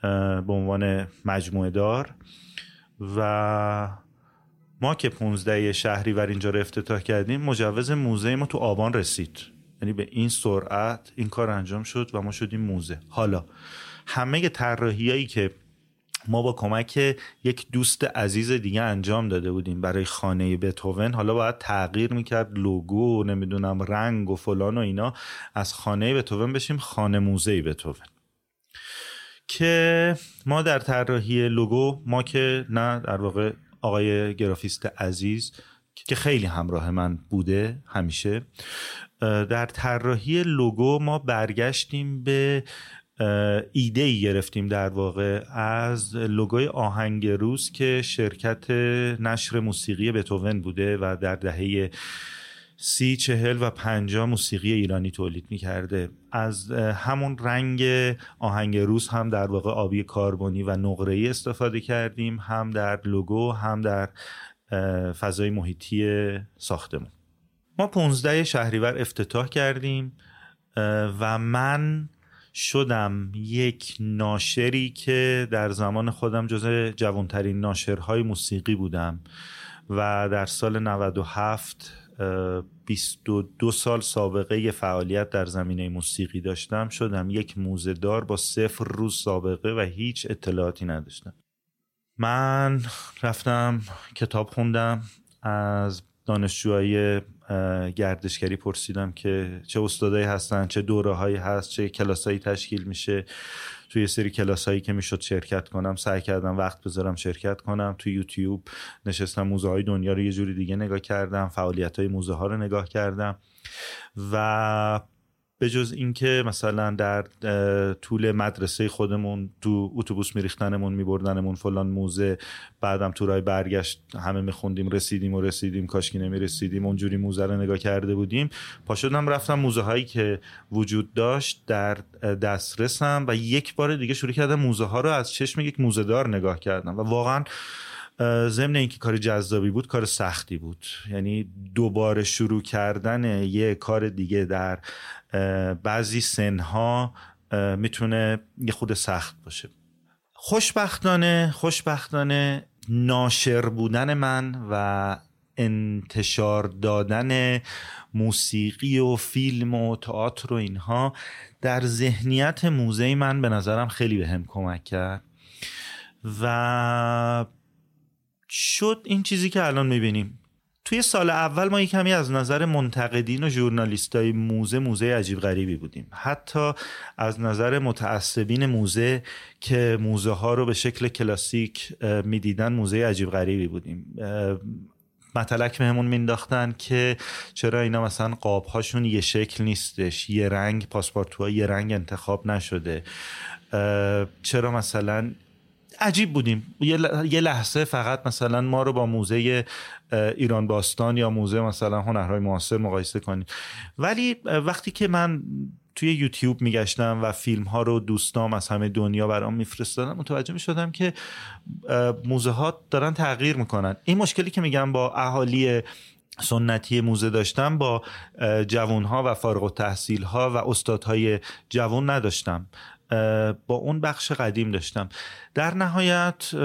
به عنوان مجموعه دار. و ما که 15 شهریور اینجا رو افتتاح کردیم مجوز موزه ما تو آبان رسید. یعنی به این سرعت این کار انجام شد و ما شدیم موزه. حالا همه طراحیایی که ما با کمک یک دوست عزیز دیگه انجام داده بودیم برای خانه بتوون حالا باید تغییر می‌کرد لوگو نمی‌دونم رنگ و فلان و اینا از خانه بتوون بشیم خانه موزه بتوون که ما در طراحی لوگو ما که نه در واقع آقای گرافیست عزیز که خیلی همراه من بوده همیشه در طراحی لوگو ما برگشتیم به ایده ای گرفتیم در واقع از لوگوی آهنگ روز که شرکت نشر موسیقی بتوون بوده و در دهه سی چهل و پنجا موسیقی ایرانی تولید می کرده از همون رنگ آهنگ روز هم در واقع آبی کاربونی و نقره ای استفاده کردیم هم در لوگو هم در فضای محیطی ساختمون. ما 15 شهریور افتتاح کردیم و من شدم یک ناشری که در زمان خودم جز جوانترین ناشرهای موسیقی بودم و در سال 97 22 سال سابقه فعالیت در زمینه موسیقی داشتم. شدم یک موزهدار با صفر روز سابقه و هیچ اطلاعاتی نداشتم. من رفتم کتاب خوندم از دانشجوهای گردشگری پرسیدم که چه استادایی هستن چه دوره هایی هست چه کلاسایی تشکیل میشه. توی سری کلاس هایی که می‌شد شرکت کنم سعی کردم وقت بذارم شرکت کنم. توی یوتیوب نشستم موزه های دنیا رو یه جوری دیگه نگاه کردم فعالیت های موزه ها رو نگاه کردم. و به جز اینکه مثلا در طول مدرسه خودمون تو اتوبوس میریختنمون میبردنمون فلان موزه بعدم تورای برگشت همه میخوندیم رسیدیم و رسیدیم کاشکی نمی‌رسیدیم اونجوری موزه رو نگاه کرده بودیم. پا شدم رفتم موزه هایی که وجود داشت در دسترسم و یک بار دیگه شروع کردم موزه ها رو از چشم یک موزه دار نگاه کردم و واقعا ضمن اینکه کار جذابی بود کار سختی بود. یعنی دوباره شروع کردن یه کار دیگه در بعضی سنها می‌تونه یه خود سخت باشه. خوشبختانه خوشبختانه ناشر بودن من و انتشار دادن موسیقی و فیلم و تئاتر و اینها در ذهنیت موزه من به نظرم خیلی به هم کمک کرد. و شد این چیزی که الان می‌بینیم. توی سال اول ما کمی از نظر منتقدین و ژورنالیستای موزه موزه عجیب غریبی بودیم. حتی از نظر متعصبین موزه که موزه ها رو به شکل کلاسیک می‌دیدن موزه عجیب غریبی بودیم. مطلق بهمون مینداختن که چرا اینا مثلا قاب هاشون یه شکل نیستش یه رنگ پاسپورت یه رنگ انتخاب نشده. چرا مثلا عجیب بودیم. یه لحظه فقط مثلا ما رو با موزه ایران باستان یا موزه مثلا هنرهای معاصر مقایسه کنیم. ولی وقتی که من توی یوتیوب میگشتم و فیلم ها رو دوستام از همه دنیا برام میفرستادم متوجه می‌شدم که موزه ها دارن تغییر می‌کنن. این مشکلی که میگم با اهالی سنتی موزه داشتم با جوان ها و فارغ و تحصیل ها و استادهای جوان نداشتم. با اون بخش قدیم داشتم. در نهایت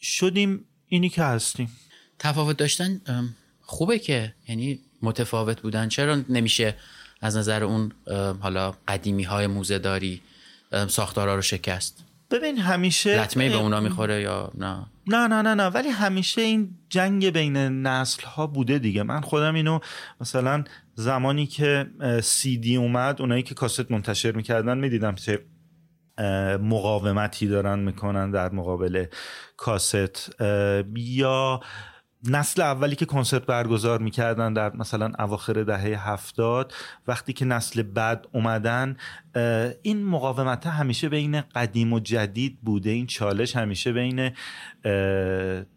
شدیم اینی که هستیم. تفاوت داشتن خوبه که یعنی متفاوت بودن. چرا نمیشه از نظر اون حالا قدیمی های موزه داری ساختارا رو شکست؟ ببین همیشه لطمه به اونا می‌خوره یا نه؟ نه نه نه نه. ولی همیشه این جنگ بین نسل ها بوده دیگه. من خودم اینو مثلا زمانی که سی دی اومد اونایی که کاست منتشر می‌کردن می‌دیدم که مقاومتی دارن می‌کنن در مقابل کاست یا نسل اولی که کنسرت برگزار می‌کردن در مثلا اواخر دهه هفتاد وقتی که نسل بعد اومدن این مقاومت همیشه بین قدیم و جدید بوده. این چالش همیشه بین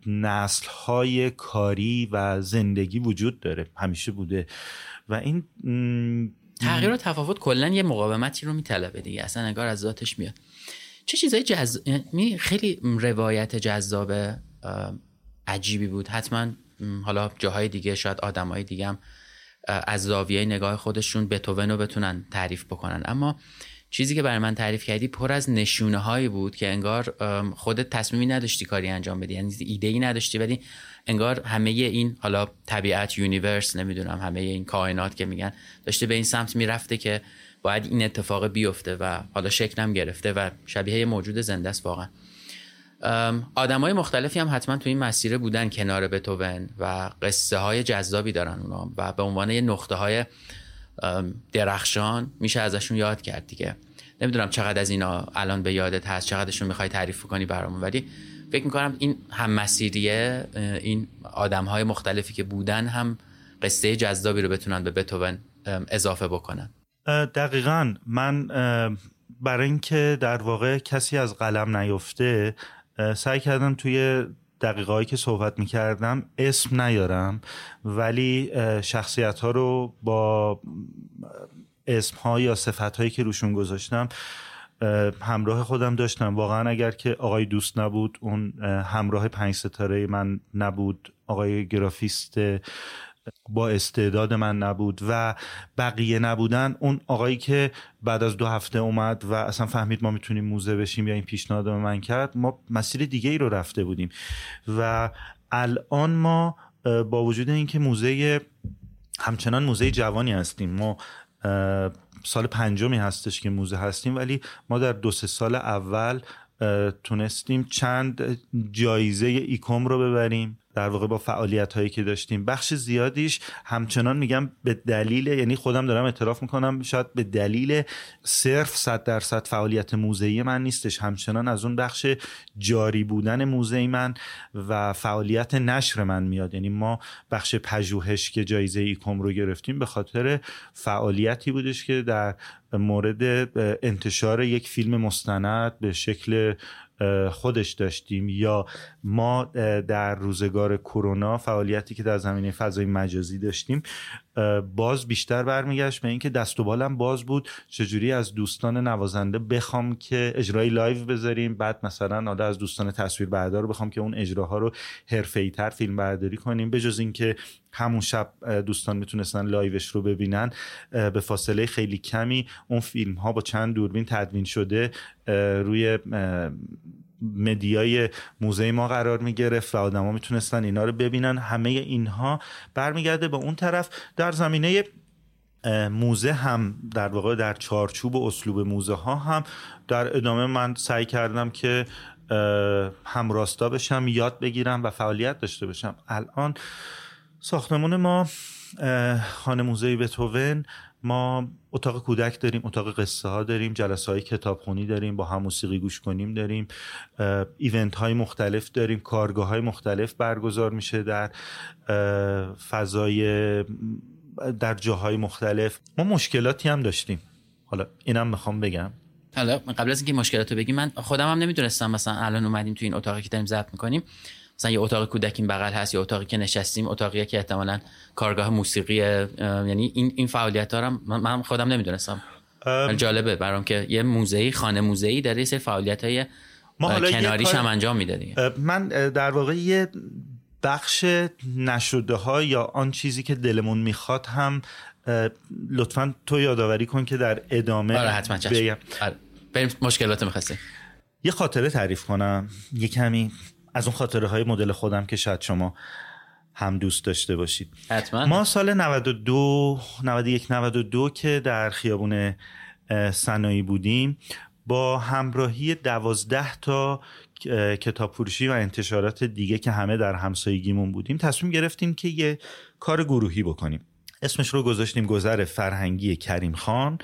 نسل های کاری و زندگی وجود داره. همیشه بوده. و این تغییر و تفاوت کلا یه مقاومتی رو میطلبه دیگه. اصلا انگار از ذاتش میاد. چه چیزای جز... خیلی روایت جذاب عجیبی بود. حتما حالا جاهای دیگه شاید آدمای دیگه هم از زاویه نگاه خودشون بتوون رو بتونن تعریف بکنن. اما چیزی که برای من تعریف کردی پر از نشونه هایی بود که انگار خودت تصمیمی نداشتی کاری انجام بدی. یعنی ایده ای نداشتی ولی انگار همه این حالا طبیعت یونیورس نمی‌دونم همه این کائنات که میگن داشته به این سمت می‌رفته که باید این اتفاق بیفته و حالا شکلم گرفته و شبیه موجود زنده است واقعا. آدم های مختلفی هم حتما تو این مسیر بودن کنار بتوون و قصه های جذابی دارن اونا و به عنوان یه نقطه های درخشان میشه ازشون یاد کرد دیگه. نمی‌دونم چقدر از اینا الان به یادت هست چقدرشون می‌خوای تعریف کنی برامون ولی فکر می‌کنم این هم مسیریه این آدم های مختلفی که بودن هم قصه جذابی رو بتونن به بتوون اضافه بکنن. دقیقا من برای اینکه در واقع کسی از قلم نیفته سعی کردم توی دقیقه هایی که صحبت می‌کردم اسم نیارم ولی شخصیت ها رو با اسم ها یا صفت هایی که روشون گذاشتم همراه خودم داشتم. واقعا اگر که آقای دوست نبود اون همراه پنج ستاره من نبود. آقای گرافیست با استعداد من نبود و بقیه نبودن اون آقایی که بعد از دو هفته اومد و اصلا فهمید ما می‌تونیم موزه بشیم یا این پیشنهاد به من کرد ما مسیر دیگه ای رو رفته بودیم. و الان ما با وجود اینکه موزه همچنان موزه جوانی هستیم ما سال پنجمی هستش که موزه هستیم ولی ما در دو سه سال اول تونستیم چند جایزه ایکوم رو ببریم. در واقع با فعالیت هایی که داشتیم. بخش زیادیش همچنان میگم به دلیل یعنی خودم دارم اعتراف می‌کنم شاید به دلیل صرف صد درصد فعالیت موزهی من نیستش. همچنان از اون بخش جاری بودن موزه من و فعالیت نشر من میاد. یعنی ما بخش پژوهش که جایزه ICOM رو گرفتیم به خاطر فعالیتی بودش که در مورد انتشار یک فیلم مستند به شکل خودش داشتیم. یا ما در روزگار کرونا فعالیتی که در زمینه فضای مجازی داشتیم باز بیشتر برمیگشت به اینکه دست و بالم باز بود. چجوری از دوستان نوازنده بخوام که اجرای live بذاریم؟ بعد مثلا حالا از دوستان تصویر بردار رو بخوام که اون اجراها رو تر فیلم برداری کنیم. بجز اینکه همون شب دوستان می‌تونستن live ش رو ببینن به فاصله خیلی کمی اون فیلم ها با چند دوربین تدوین شده روی media ی موزه ما قرار می گرفت و آدما می‌تونستن اینا رو ببینن. همه اینها برمیگرده به اون طرف. در زمینه موزه هم در واقع در چارچوب و اسلوب موزه ها هم. در ادامه من سعی کردم که هم راستا بشم یاد بگیرم و فعالیت داشته باشم. الان ساختمون ما خانه موزه بتوون ما اتاق کودک داریم اتاق قصه ها داریم جلسه های کتابخونی داریم با هم موسیقی گوش کنیم داریم ایونت های مختلف داریم کارگاه های مختلف برگزار میشه در فضای در جاهای مختلف. ما مشکلاتی هم داشتیم. حالا اینم می‌خوام بگم. حالا قبل از اینکه مشکلاتو بگی من خودم هم نمی‌دونستم مثلا الان اومدیم تو این اتاقی که داریم ضبط می‌کنیم. مثلا یه اتاق کودک این بغل هست یا اتاقی که نشستیم اتاقی که احتمالا کارگاه موسیقی یعنی این این فعالیت ها رو من خودم نمی‌دونستم. جالبه برام که یه موزه خانه موزه ای داره یه سری فعالیت های ما کناریش هم انجام میده من در واقع یه بخش نشده ها یا آن چیزی که دلمون می‌خواد هم لطفا تو یادآوری کن که در ادامه آره حتما بگم. آره. بریم مشکلات می‌خواستی یه خاطره تعریف کنم. یه کمی از اون خاطره های مدل خودم که شاید شما هم دوست داشته باشید. حتما. ما سال 92 91 92 که در خیابون سنایی بودیم با همراهی دوازده تا کتاب فروشی و انتشارات دیگه که همه در همسایگیمون بودیم تصمیم گرفتیم که یه کار گروهی بکنیم. اسمش رو گذاشتیم گذر فرهنگی کریم خان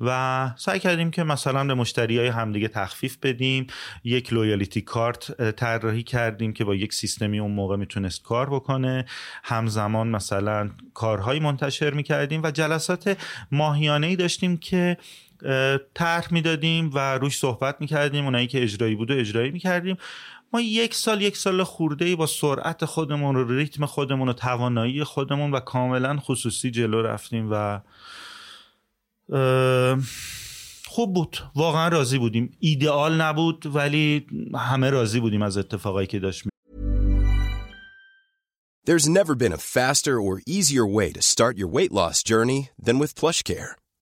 و سعی کردیم که مثلا به مشتری های همدیگه تخفیف بدیم. یک لویالیتی کارت طراحی کردیم که با یک سیستمی اون موقع می‌تونست کار بکنه. همزمان مثلا کارهایی منتشر می‌کردیم و جلسات ماهیانه ای داشتیم که طرح می‌دادیم و روش صحبت می‌کردیم. اونایی که اجرایی بود و اجرایی می‌کردیم. ما یک سال یک سال خورده ای با سرعت خودمون و ریتم خودمون و توانایی خودمون و کاملا خصوصی جلو رفتیم و خوب بود. واقعا راضی بودیم. ایدئال نبود ولی همه راضی بودیم از اتفاقایی که داشت. There's never been a faster or easier way to start your weight loss journey than with PlushCare.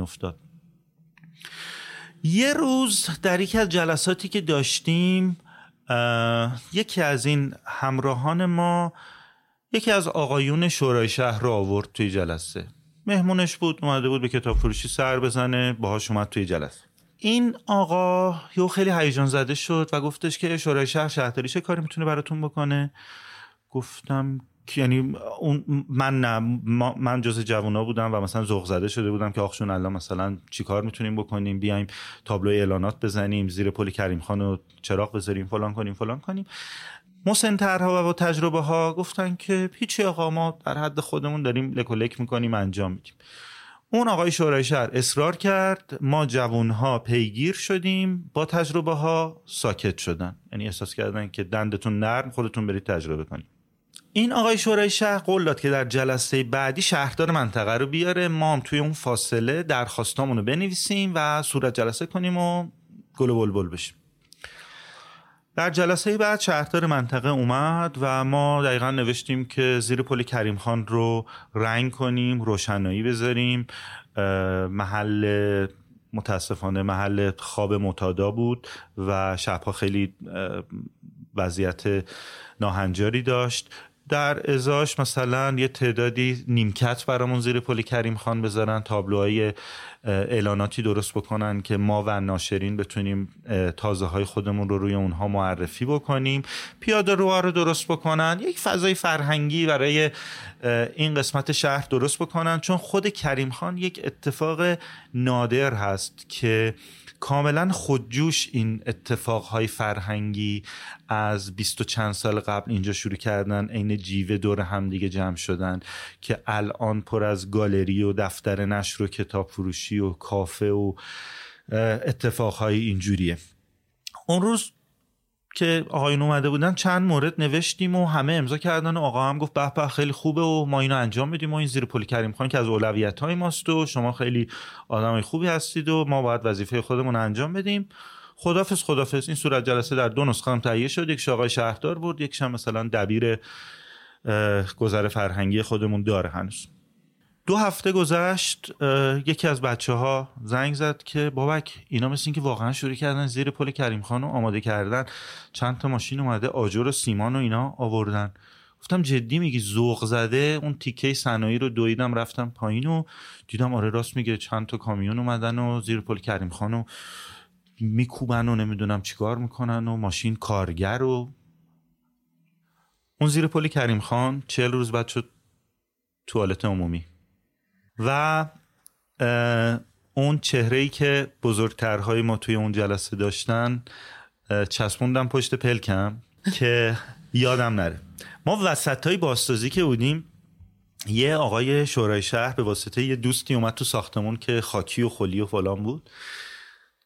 افتاد یه روز در یکی از جلساتی که داشتیم یکی از این همراهان ما یکی از آقایون شورای شهر رو آورد توی جلسه. مهمونش بود اومده بود به کتاب فروشی سر بزنه باهاش اومد توی جلسه. این آقا یو خیلی هیجان زده شد و گفتش که شورای شهر شهرداری چه کاری می‌تونه براتون بکنه؟ گفتم یعنی اون من نه من جز جوونا بودم و مثلا ذوق زده شده بودم که آخشون الان مثلا چیکار می‌تونیم بکنیم؟ بیایم تابلو اعلانات بزنیم زیر پل کریم خان و چراغ بذاریم فلان کنیم فلان کنیم. مسنترها و با تجربه ها گفتن که هیچی آقا ما در حد خودمون داریم لک می‌کنیم انجام میدیم. اون آقای شورای شهر اصرار کرد ما جوانها پیگیر شدیم با تجربه ها ساکت شدن. یعنی احساس کردن که دندتون نرم خودتون برید تجربه کنیم این آقای شورای شهر قول داد که در جلسه بعدی شهردار منطقه رو بیاره. ما هم توی اون فاصله درخواستامون رو بنویسیم و صورت جلسه کنیم و گل و بلبل بشیم. در جلسه بعد شهردار منطقه اومد و ما دقیقا نوشتیم که زیر پل کریم خان رو رنگ کنیم روشنایی بذاریم. محل متاسفانه محل خواب متادا بود و شبها خیلی وضعیت ناهنجاری داشت. در ازاش مثلا یه تعدادی نیمکت برامون زیر پل کریم خان بذارن تابلوهای اعلاناتی درست بکنن که ما و ناشرین بتونیم تازه های خودمون رو روی اونها معرفی بکنیم. پیاده روها رو درست بکنن. یک فضای فرهنگی برای این قسمت شهر درست بکنن. چون خود کریم خان یک اتفاق نادر هست که کاملا خودجوش این اتفاقهای فرهنگی از بیست و چند سال قبل اینجا شروع کردن عین جیوه دور همدیگه جمع شدن که الان پر از گالری و دفتر نشر و کتاب فروشی و کافه و اتفاقهای اینجوریه. اون روز که آقایون اومده بودن چند مورد نوشتیم و همه امضا کردن و آقا هم گفت به به خیلی خوبه و ما اینو انجام بدیم و این زیر پل کریم خان که از اولویت های ماست و شما خیلی آدمای خوبی هستید و ما باید وظیفه خودمون انجام بدیم. خدافظ خدافظ. این صورت جلسه در دو نسخه هم تهیه شد. یک آقای شهردار بود یک مثلا دبیر گذر فرهنگی خودمون داره هنوز. دو هفته گذشت یکی از بچه ها زنگ زد که بابک اینا مثل که واقعا شروع کردن زیر پل کریم خان رو آماده کردن. چند تا ماشین اومده آجر و سیمان و اینا آوردن. گفتم جدی میگی ذوق زده؟ اون تیکه صنایع رو دویدم رفتم پایین و دیدم آره راست میگه چند تا کامیون اومدن و زیر پل کریم خان رو میکوبن و نمی‌دونم چیکار می‌کنن و ماشین کارگر و اون زیر پل کریم خان چهل روز بعد شد توالت عمومی. و اون چهره ای که بزرگترهای ما توی اون جلسه داشتن چسبوندم پشت پلکم (laughs) که یادم نره. ما وسط های باستازی که بودیم یه آقای شورای شهر به واسطه یه دوستی اومد تو ساختمون که خاکی و خلی و فلان بود.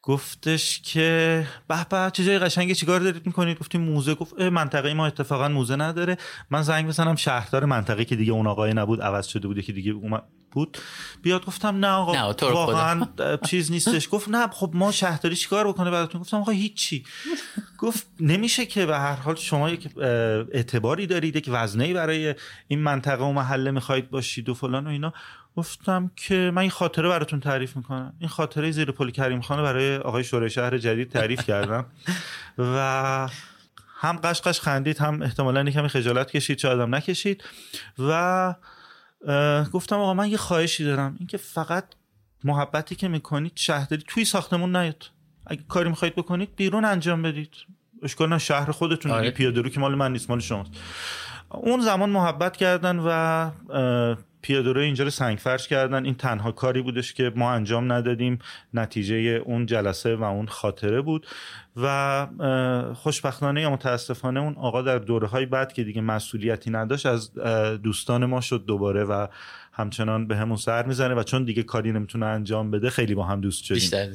گفتش که به به چه جای قشنگه چیکار دارید می‌کنید؟ گفتیم موزه. گفت منطقه ما اتفاقا موزه نداره. من زنگ بزنم شهردار منطقه که دیگه اون آقای نبود عوض شده بوده که دیگه اومد. بود. بیاد گفتم نه آقا واقعا چیز نیستش. گفت نه خب ما شهرداری چیکار بکنه براتون؟ گفتم آقا هیچی. گفت نمیشه که به هر حال شما یک اعتباری دارید یک وزنه برای این منطقه و محله می‌خواید باشید و فلان و اینا. گفتم که من این خاطره براتون تعریف می‌کنم. این خاطره زیر پل کریم خانه برای آقای شورای شهر جدید تعریف کردم. و هم قشقش خندید هم احتمالا کمی خجالت کشید چه آدم نکشید. و گفتم آقا من یه خواهشی دارم. اینکه فقط محبتی که می‌کنید شهرداری توی ساختمون نیاد. اگه کاری می‌خواید بکنید بیرون انجام بدید. اشکال شهر خودتون آره. پیاده رو که مال من نیست مال شماست. اون زمان محبت کردن و پیاده اینجا رو سنگ فرش کردن. این تنها کاری بودش که ما انجام ندادیم. نتیجه اون جلسه و اون خاطره بود. و خوشبختانه یا متاسفانه اون آقا در دوره های بعد که دیگه مسئولیتی نداشت از دوستان ما شد دوباره و همچنان به همون سر می‌زنه و چون دیگه کاری نمی‌تونه انجام بده خیلی با هم دوست شدیم.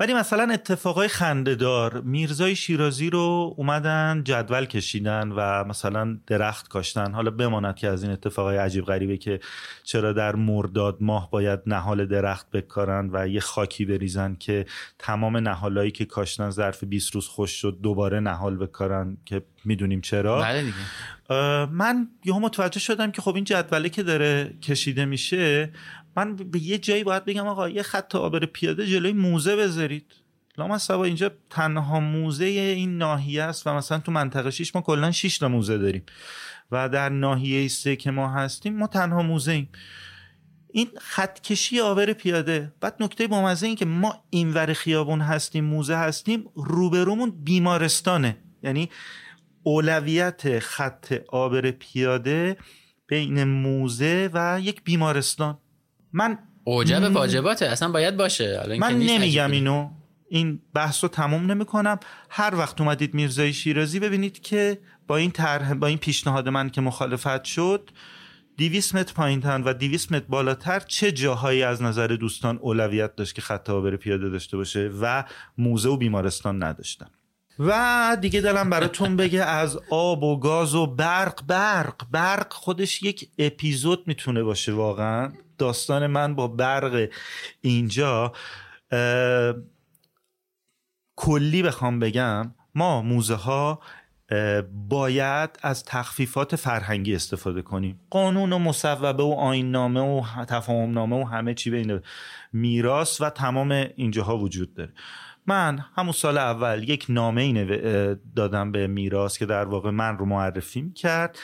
ولی مثلا اتفاقای خندهدار میرزای شیرازی رو اومدن جدول کشیدن و مثلا درخت کاشتن. حالا بماند که از این اتفاقای عجیب غریبه که چرا در مرداد ماه باید نهال درخت بکارن و یه خاکی بریزن که تمام نهالایی که کاشتن ظرف 20 روز خوش شد دوباره نهال بکارن که می‌دونیم چرا. بله دیگه. من یهو متوجه شدم که خب این جدوله که داره کشیده میشه من به یه جایی باید بگم آقا یه خط آبر پیاده جلوی موزه بذارید. لامصبا اینجا تنها موزه این ناحیه است و مثلا تو منطقه 6 ما کلا 6 تا موزه داریم و در ناحیه سه که ما هستیم ما تنها موزه ایم. این خط کشی آبر پیاده. بعد نکته بامزه این که ما اینور خیابون هستیم موزه هستیم روبرومون بیمارستانه. یعنی اولویت خط آبر پیاده بین موزه و یک بیمارستان. من اوجب واجباته. اصلا باید باشه. من نمیگم اینو. این بحث رو تموم نمی کنم هر وقت اومدید میرزای شیرازی ببینید که با این طرح با این پیشنهاد من که مخالفت شد 200 متر پایین و 200 متر بالاتر چه جاهایی از نظر دوستان اولویت داشت که خط آبر پیاده داشته باشه و موزه و بیمارستان نداشتن؟ و دیگه دلم براتون بگه از آب و گاز و برق برق برق خودش یک اپیزود می‌تونه باشه واقعا. داستان من با برق اینجا کلی بخوام بگم. ما موزه ها باید از تخفیفات فرهنگی استفاده کنیم. قانون و مصوبه و آین نامه و تفاهم نامه و همه چی بین میراث و تمام اینجاها وجود داره. من همون سال اول یک نامه ای دادم به میراث که در واقع من رو معرفی کرد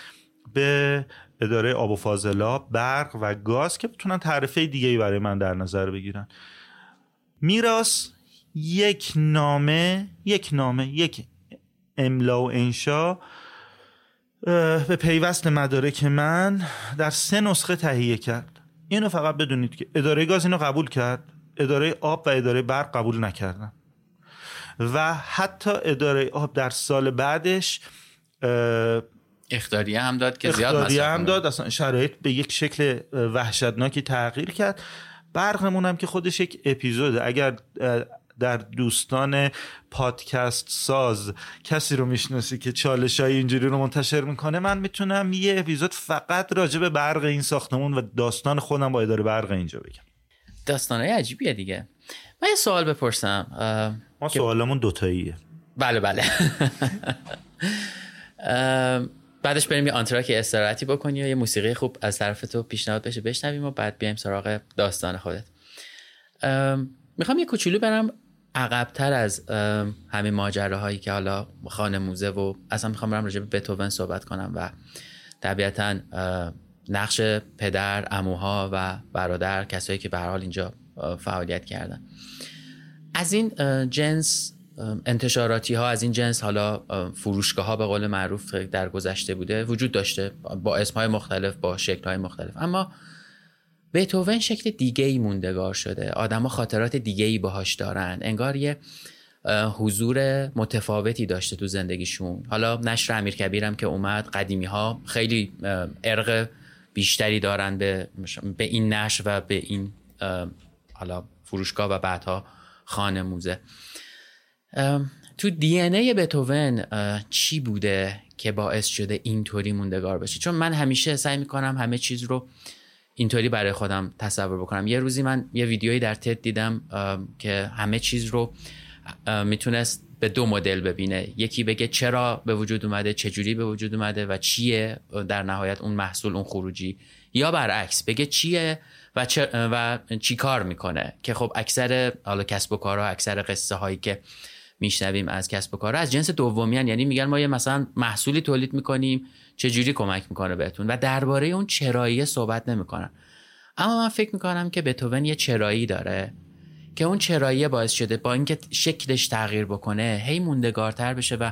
به اداره آب و فاضلاب برق و گاز که بتونن تعرفه دیگه ای برای من در نظر بگیرن. میراث یک نامه یک نامه یک املا و انشا به پیوست مدارک من در سه نسخه تهیه کرد. اینو فقط بدونید که اداره گاز اینو قبول کرد اداره آب و اداره برق قبول نکردن. و حتی اداره آب در سال بعدش اختاریه هم داد که زیاد اختاریه هم. داد. اصلا شرایط به یک شکل وحشتناکی تغییر کرد. برقمون هم که خودش یک اپیزوده. اگر در دوستان پادکست ساز کسی رو می‌شناسی که چالش های اینجوری رو منتشر می‌کنه من می‌تونم یه اپیزود فقط راجع به برق این ساختمون و داستان خودم با اداره برق اینجا بگم. داستانهای عجیبیه دیگه. من یه سوال بپرسم. ما سوالمون دوتاییه. بله بله. بعدش بریم یه آنتراک استراحتی بکنی و یه موسیقی خوب از طرف تو پیشنهاد بشه بشنویم و بعد بیایم سراغ داستان خودت. ام، می‌خوام یه کوچولو برم عقبتر از همین ماجراهایی که حالا خانه موزه و اصلا می‌خوام برم راجع به بتوون صحبت کنم و طبیعتا نقش پدر، اموها و برادر کسایی که به حال اینجا فعالیت کردن. از این جنس انتشاراتی ها از این جنس حالا فروشگاه ها به قول معروف در گذشته بوده وجود داشته با اسم های مختلف با شکل های مختلف. اما بتوون شکل دیگه ای موندگار شده. آدما خاطرات دیگه ای باهاش دارن. انگار یه حضور متفاوتی داشته تو زندگیشون. حالا نشر امیر کبیرم که اومد قدیمی ها خیلی ارق بیشتری دارن به, به این نشر و به این حالا فروشگاه و بعدها خانه موزه. تو دی ان ای بتوون چی بوده که باعث شده اینطوری موندگار بشه؟ چون من همیشه سعی می‌کنم همه چیز رو اینطوری برای خودم تصور بکنم. یه روزی من یه ویدیویی در تد دیدم که همه چیز رو می‌تونست به دو مدل ببینه. یکی بگه چرا به وجود اومده چجوری به وجود اومده و چیه در نهایت اون محصول اون خروجی. یا برعکس بگه چیه و, چه و چی کار می‌کنه؟ که خب اکثر حالا کسب و کارها اکثر قصه هایی که میشنویم از کسب و کارها از جنس دومیان یعنی میگن ما یه مثلا محصولی تولید می‌کنیم چجوری کمک می‌کنه بهتون؟ و درباره اون چرایی صحبت نمی‌کنن. اما من فکر می‌کنم که بتوون یه چرایی داره که اون چرایی باعث شده با اینکه شکلش تغییر بکنه هی موندگارتر بشه و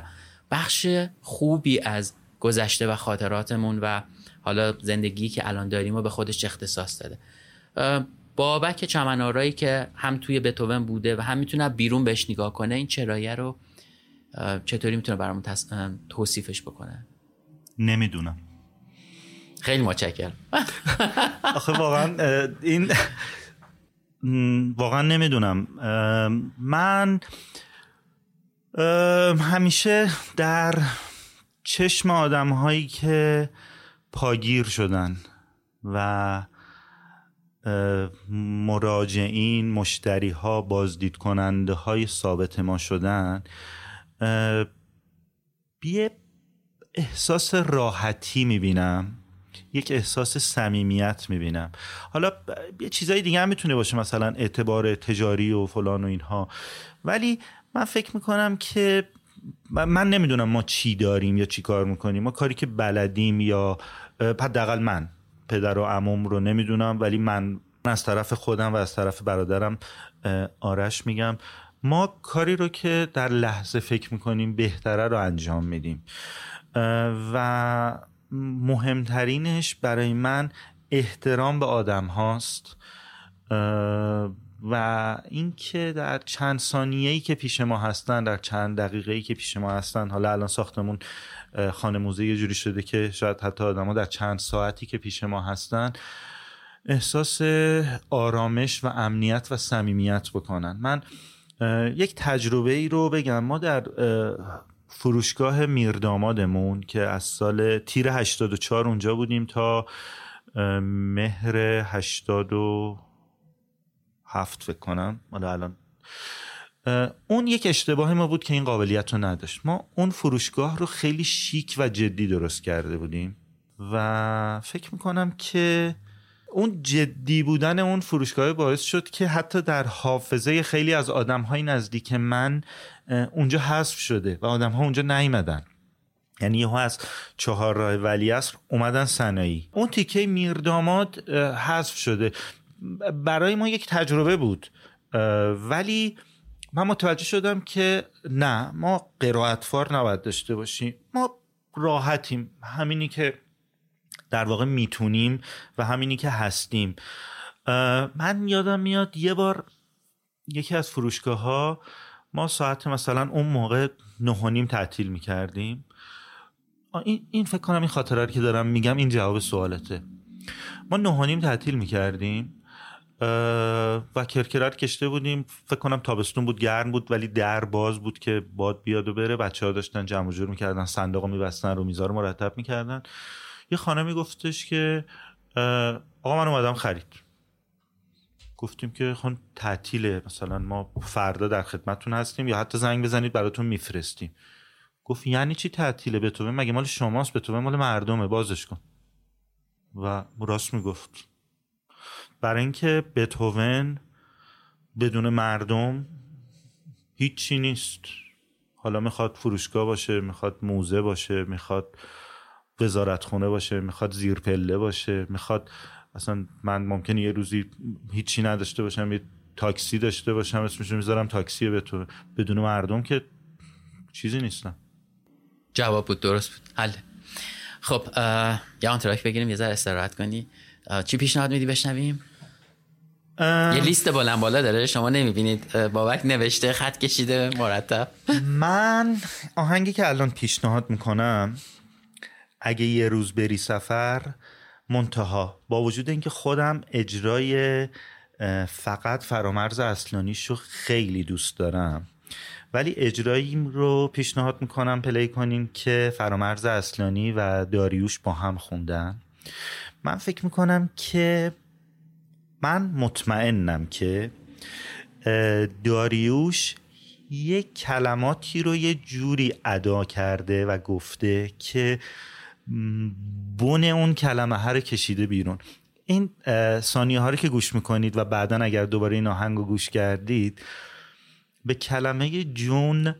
بخش خوبی از گذشته و خاطراتمون و حالا زندگی که الان داریم و به خودش اختصاص داده. بابک چمنارایی که هم توی بتوون بوده و هم می‌تونه بیرون بهش نگاه کنه این چرایه رو چطوری می‌تونه برامون تص- توصیفش بکنه؟ نمی‌دونم. خیلی متشکرم. (laughs) آخه واقعا این واقعا نمی‌دونم. من همیشه در چشم آدم هایی که پاگیر شدن و مراجعین مشتری ها بازدید کننده های ثابت ما شدن یه احساس راحتی می‌بینم یک احساس صمیمیت می‌بینم. حالا یه چیزای دیگه هم می‌تونه باشه مثلا اعتبار تجاری و فلان و اینها. ولی من فکر می‌کنم که من- نمی‌دونم ما چی داریم یا چی کار می‌کنیم. ما کاری که بلدیم یا حداقل من. پدر و عموم رو نمی‌دونم ولی من از طرف خودم و از طرف برادرم آرش میگم ما کاری رو که در لحظه فکر می‌کنیم بهتره رو انجام میدیم. و مهمترینش برای من احترام به آدم هاست. و اینکه در چند ثانیه‌ای که پیش ما هستن در چند دقیقه‌ای که پیش ما هستن حالا الان ساختمون خانه موزه یه جوری شده که شاید حتی آدما در چند ساعتی که پیش ما هستن احساس آرامش و امنیت و صمیمیت بکنن. من یک تجربه ای رو بگم. ما در اه، فروشگاه میردامادمون که از سال تیر 84 اونجا بودیم تا مهر 87 فکر کنم. حالا الان اون یک اشتباه ما بود که این قابلیت رو نداشت. ما اون فروشگاه رو خیلی شیک و جدی درست کرده بودیم و فکر می‌کنم که اون جدی بودن اون فروشگاه باعث شد که حتی در حافظه خیلی از آدم های نزدیک من اونجا حذف شده و آدم ها اونجا نیومدن. یعنی یهو از چهار راه ولیعصر اومدن سنایی اون تیکه میرداماد حذف شده. برای ما یک تجربه بود. ولی من متوجه شدم که نه ما قرائتفار نباید داشته باشیم. ما راحتیم. همینی که در واقع می‌تونیم و همینی که هستیم. من یادم میاد یه بار یکی از فروشگاه ها ما ساعت مثلا اون موقع نه و تعطیل می‌کردیم. این, این فکر کنم این خاطره که دارم میگم این جواب سوالته. ما نه و تعطیل می‌کردیم. و کرکرات کشته بودیم. فکر کنم تابستون بود گرم بود ولی در باز بود که باد بیاد و بره. بچه ها داشتن جمع جور می‌کردن صندوق میبستن رو میزار مرتب می‌کردن. یه خانه میگفتش که آقا من اومدم خرید. گفتیم که خون تعطیله. مثلا ما فردا در خدمتتون هستیم یا حتی زنگ بزنید براتون میفرستیم. گفت یعنی چی تعطیله؟ به تو؟ مگه مال شماست؟ به تو؟ مال مردمه. بازش کن. و راست می‌گفت. برای اینکه بتوون بدون مردم هیچی نیست. حالا می‌خواد فروشگاه باشه می‌خواد موزه باشه می‌خواد وزارتخونه باشه می‌خواد زیر پله باشه می‌خواد اصلا من ممکنه یه روزی هیچی نداشته باشم یه تاکسی داشته باشم اسمش می‌ذارم تاکسی به تو بدون مردم که چیزی نیستم جواب بود درست بود. حل. خب یه آنتراک بگیریم یه ذره استراحت کنی. چی پیشنهاد میدی بشنویم؟ یه لیست بلند بالا داره شما نمی‌بینید. بابک نوشته خط کشیده مرتب. من آهنگی که الان پیشنهاد می‌کنم اگه یه روز بری سفر منتها با وجود اینکه خودم اجرای فقط فرامرز اصلانیش رو خیلی دوست دارم ولی اجرایی رو پیشنهاد می‌کنم پلی کنیم که فرامرز اصلانی و داریوش با هم خوندن. من فکر می‌کنم که من مطمئنم که داریوش یه کلماتی رو یه جوری ادا کرده و گفته که بن اون کلمه ها رو کشیده بیرون. این ثانیه ها رو که گوش می‌کنید و بعدا اگر دوباره این آهنگ رو گوش کردید به کلمه جون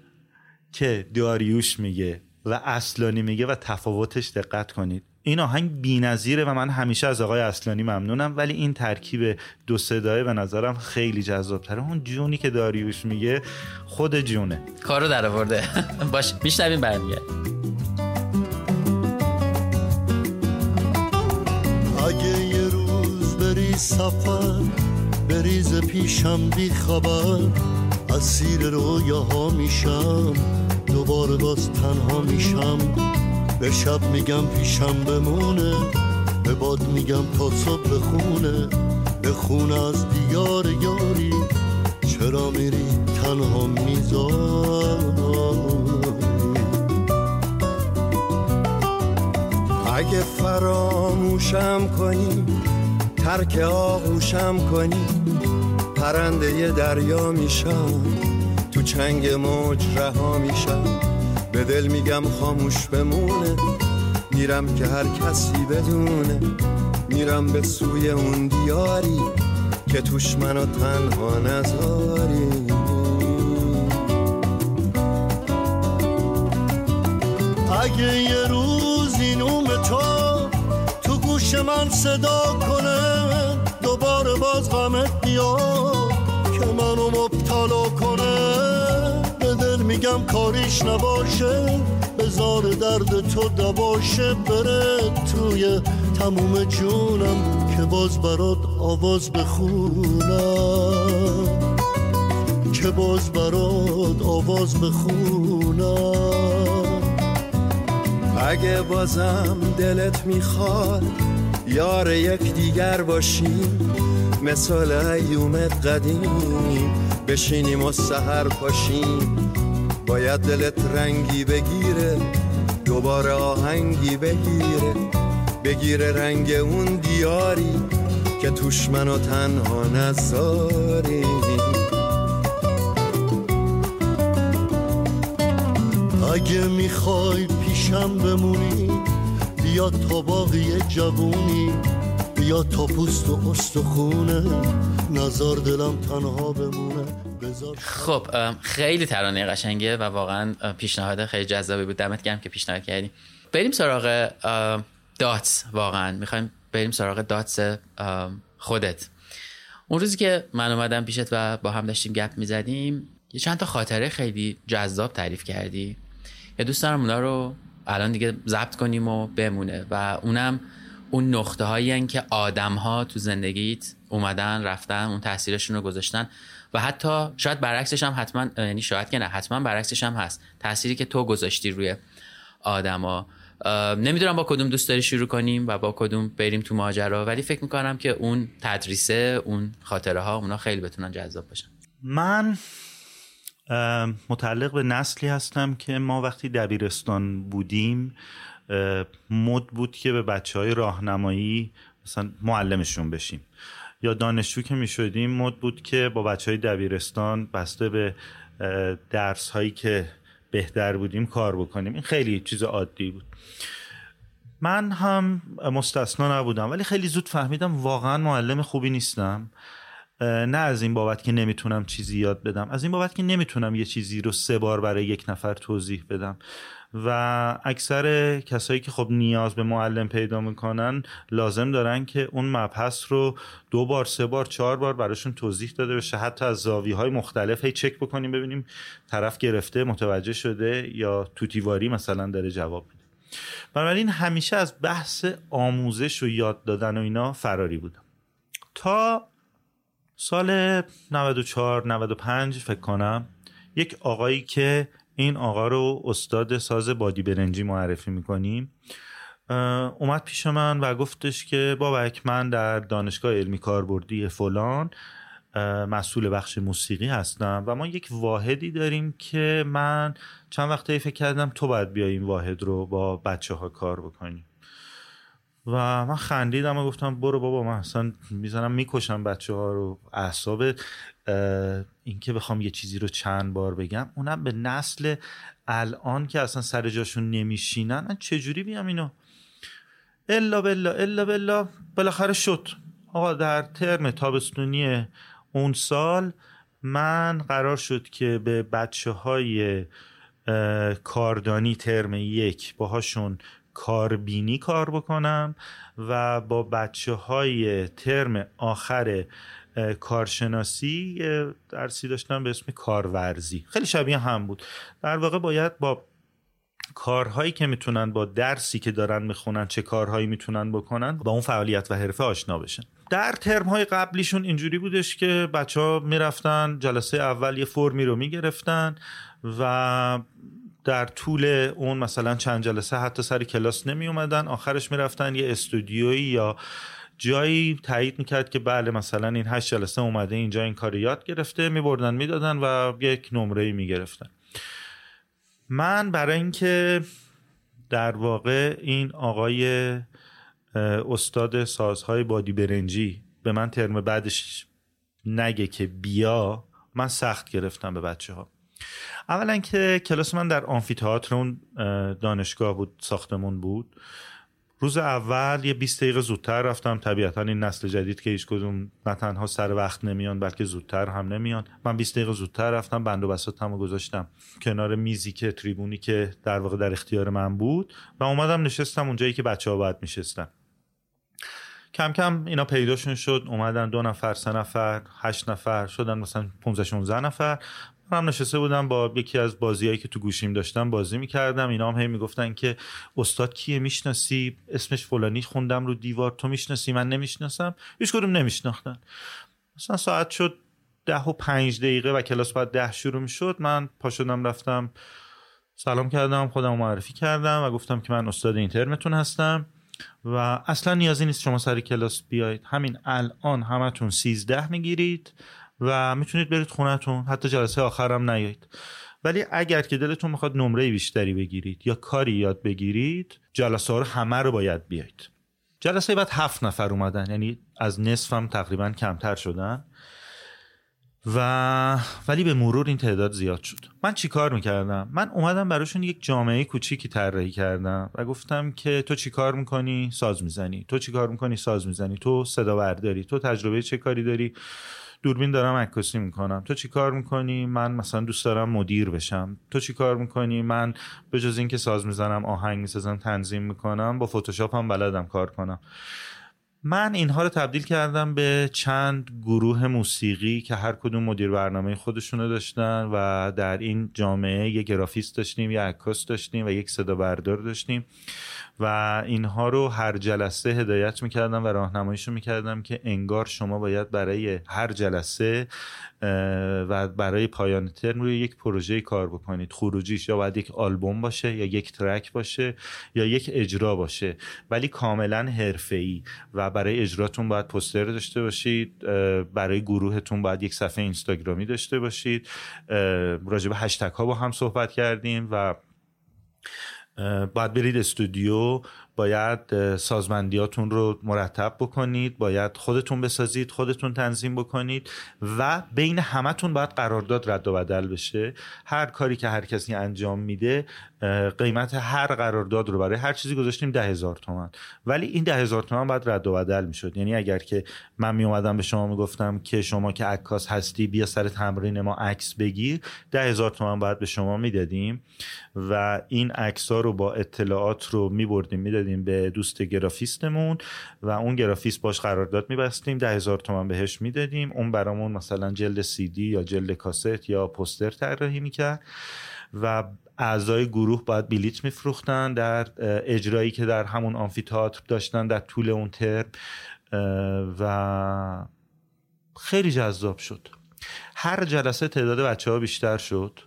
که داریوش میگه و اصلانی میگه و تفاوتش دقت کنید. این آهنگ بی‌نظیره و من همیشه از آقای اصلانی ممنونم ولی این ترکیب دو صدای به نظرم خیلی جذابتره. اون جونی که داریوش میگه خود جونه. کارو در آورده. باش میشنویم برمیگرد. اگه یه روز بری سفر بریز پیشم بی خبر اسیر رویاها میشم دوباره باز تنها میشم. به شب میگم پیشم بمونه به باد میگم تا صبح بخونه. به خونه از دیار یاری چرا میری تنها می‌ذاری؟ اگه فراموشم کنی ترک آغوشم کنی پرنده دریا میشم تو چنگ موج رها میشم. به دل میگم خاموش بمونه. میرم که هر کسی بدونه. میرم به سوی اون دیاری که توش منو تنها نذاری اگه یه روز این تو تو گوش من صدا کنه دوباره باز غمت بیاد که منو مبتلا کنه. میگم کاریش نباشه بزار درد تو دباشه بره توی تموم جونم که باز برات آواز بخونم. که باز برات آواز بخونم. اگه بازم دلت می‌خواد یار یک دیگر باشیم مثال ایومت قدیم بشینیم و سهر پاشیم. باید دلت رنگی بگیره دوباره آهنگی بگیره. بگیره رنگ اون دیاری که توش منو تنها نذاری. اگه می‌خوای پیشم بمونی بیا تا باقی جوونی. بیا تا پوست و استخونه نظر دلم تنها بمونه. خب خیلی ترانه قشنگه و واقعا پیشنهاد خیلی جذابی بود. دمت گرم که پیشنهاد کردی. بریم سراغ داتس. واقعا می‌خوایم بریم سراغ داتس خودت. اون روزی که من اومدم پیشت و با هم داشتیم گپ می‌زدیم یه چند تا خاطره خیلی جذاب تعریف کردی. یا دوست دارم اونا رو الان دیگه ضبط کنیم و بمونه و اونم اون نقطه هایی که آدم ها تو زندگیت اومدن رفتن اون تاثیرشون رو گذاشتن. و حتی شاید برعکسش هم حتما یعنی شاید که نه حتما برعکسش هم هست. تأثیری که تو گذاشتی روی آدما. نمی‌دونم با کدوم دوست داری شروع کنیم و با کدوم بریم تو ماجرا ولی فکر می‌کنم که اون تدریسه اون خاطره ها اونا خیلی بتونن جذاب باشن من متعلق به نسلی هستم که ما وقتی دبیرستان بودیم مد بود که به بچه های راهنمایی مثلا معلمشون بشیم. یا دانشجو که می شدیم مد بود که با بچه های دبیرستان بسته به درس هایی که بهتر بودیم کار بکنیم. این خیلی چیز عادی بود. من هم مستثنا نبودم ولی خیلی زود فهمیدم واقعا معلم خوبی نیستم. نه از این بابت که نمی‌تونم چیزی یاد بدم از این بابت که نمی‌تونم یه چیزی رو سه بار برای یک نفر توضیح بدم. و اکثر کسایی که خب نیاز به معلم پیدا می‌کنن لازم دارن که اون مبحث رو دو بار سه بار چهار بار براشون توضیح داده بشه. حتی از زاویه های مختلف هی چک بکنیم ببینیم طرف گرفته متوجه شده یا توتیواری مثلا داره جواب میده. بنابراین همیشه از بحث آموزش و یاد دادن و اینا فراری بودم تا سال 94 95 فکر کنم یک آقایی که این آقا رو استاد ساز بادی برنجی معرفی می‌کنیم. اومد پیش من و گفتش که بابک من در دانشگاه علمی کاربردی فلان مسئول بخش موسیقی هستم و ما یک واحدی داریم که من چند وقته فکر کردم تو باید بیای این واحد رو با بچه ها کار بکنیم و من خندیدم و گفتم برو بابا من اصلا می‌زنم می‌کشم بچه ها رو اعصاب اینکه بخوام یه چیزی رو چند بار بگم اونم به نسل الان که اصلا سر جاشون نمیشینن چجوری بیام اینو؟ الا بلا الا بلا بالاخره شد. آقا در ترم تابستونی اون سال من قرار شد که به بچه های کاردانی ترم یک باهاشون کاربینی کار بکنم و با بچه های ترم آخر کارشناسی درسی داشتم به اسم کارورزی. خیلی شبیه هم بود. در واقع باید با کارهایی که می‌تونن با درسی که دارن می‌خونن چه کارهایی می‌تونن بکنن با اون فعالیت و حرفه آشنا بشن. در ترم های قبلیشون اینجوری بودش که بچه ها می‌رفتن جلسه اول یه فرمی رو می‌گرفتن و در طول اون مثلا چند جلسه حتی سر کلاس نمی اومدن آخرش می‌رفتن یه استودیویی یا جایی تایید می‌کرد که بله مثلا این هشت جلسه اومده اینجا این کار یاد گرفته میبردن می‌دادن و یک نمره می‌گرفتن. من برای اینکه در واقع این آقای استاد سازهای بادی برنجی به من ترم بعدش نگه که بیا من سخت گرفتم به بچه ها اولا که کلاس من در آنفیتئاتر اون دانشگاه بود ساختمون بود. روز اول یه 20 دقیقه زودتر رفتم. طبیعتا این نسل جدید که هیچ کدوم نه تنها سر وقت نمیان بلکه زودتر هم نمیان. من 20 دقیقه زودتر رفتم بند و بساطمو گذاشتم. کنار میزی که تریبونی که در واقع در اختیار من بود و اومدم نشستم اونجایی که بچه ها باید میشستن. کم کم اینا پیداشون شد. اومدن دو نفر سه نفر هشت نفر شدن مثلا 15 16 نفر. من نشسته بودم با یکی از بازیهایی که تو گوشیم داشتم بازی می‌کردم. اینا هم هی می‌گفتن که استاد کیه می‌شناسی؟ اسمش فلانی خوندم رو دیوار. تو می‌شناسی؟ من نمی‌شناسم. هیچ کدوم نمیشناختن. مثلا ساعت شد ده و پنج دقیقه و کلاس باید ده شروع می‌شد. من پا شدم رفتم سلام کردم خودم معرفی کردم و گفتم که من استاد اینترنتون هستم و اصلا نیازی نیست شما سر کلاس بیایید همین الان همتون سیزده می‌گیرید. و می‌تونید برید خونهتون. حتی جلسه آخرم نیایید. ولی اگر که دلتون می‌خواد نمره بیشتری بگیرید یا کاری یاد بگیرید جلسه ها رو همه رو باید بیایید. جلسه بعد هفت نفر اومدن. یعنی از نصفم تقریبا کمتر شدن. و ولی به مرور این تعداد زیاد شد. من چیکار می‌کردم؟ من اومدم براشون یک جامعه کوچیکی طراحی کردم و گفتم که تو چیکار می‌کنی؟ ساز می‌زنی. تو چیکار می‌کنی؟ ساز می‌زنی. تو صدا برداری تو تجربه چه کاری داری؟ دوربین دارم عکاسی می‌کنم. تو چی کار می‌کنی؟ من مثلا دوست دارم مدیر بشم. تو چی کار می‌کنی؟ من به جز اینکه ساز می‌زنم آهنگ می‌سازم تنظیم می‌کنم با فتوشاپ هم بلدم کار کنم. من اینها رو تبدیل کردم به چند گروه موسیقی که هر کدوم مدیر برنامه خودشونو داشتن و در این جامعه یک گرافیست داشتیم یک عکاس داشتیم و یک صدا بردار داشتیم. و اینها رو هر جلسه هدایت می‌کردم و راهنماییشون می‌کردم که انگار شما باید برای هر جلسه و برای پایان ترم روی یک پروژه کار بکنید. خروجیش یا باید یک آلبوم باشه یا یک ترک باشه یا یک اجرا باشه ولی کاملا حرفه‌ای و برای اجراتون باید پوستر داشته باشید برای گروهتون باید یک صفحه اینستاگرامی داشته باشید. راجع به هشتگ ها با هم صحبت کردیم و باید برید استودیو باید سازمندیاتون رو مرتب بکنید باید خودتون بسازید خودتون تنظیم بکنید و بین همتون باید قرارداد رد و بدل بشه. هر کاری که هر کسی انجام میده قیمت هر قرارداد رو برای هر چیزی گذاشتیم ده هزار تومن ولی این ده هزار تومن باید رد و بدل می‌شد. یعنی اگر که من می اومدم به شما می‌گفتم که شما که عکاس هستی بیا سر تمرین ما عکس بگیر ده هزار تومن باید به شما می‌دادیم و این عکس ها رو با اطلاعات رو میبردیم می‌دادیم به دوست گرافیستمون و اون گرافیست باش قرارداد میبستیم ده هزار تومن بهش می‌دادیم. اون برامون مثلا جلد سی دی یا جلد کاست یا پوستر طراحی می‌کرد و اعضای گروه باید بلیت میفروختن در اجرایی که در همون آمفیتاتر داشتن در طول اون ترم و خیلی جذاب شد. هر جلسه تعداد بچه ها بیشتر شد.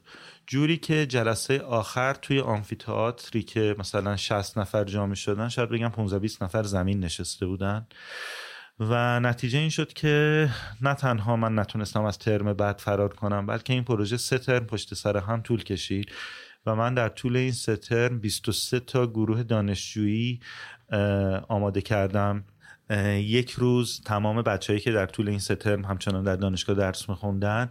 جوری که جلسه آخر توی آمفیتئاتری که مثلا 60 نفر جامع شدن شاید بگم 15 20 نفر زمین نشسته بودن. و نتیجه این شد که نه تنها من نتونستم از ترم بعد فرار کنم بلکه این پروژه سه ترم پشت سر هم طول کشید. و من در طول این سه ترم 23 تا گروه دانشجویی آماده کردم. یک روز تمام بچههایی که در طول این سه ترم همچنان در دانشگاه درس میخوندن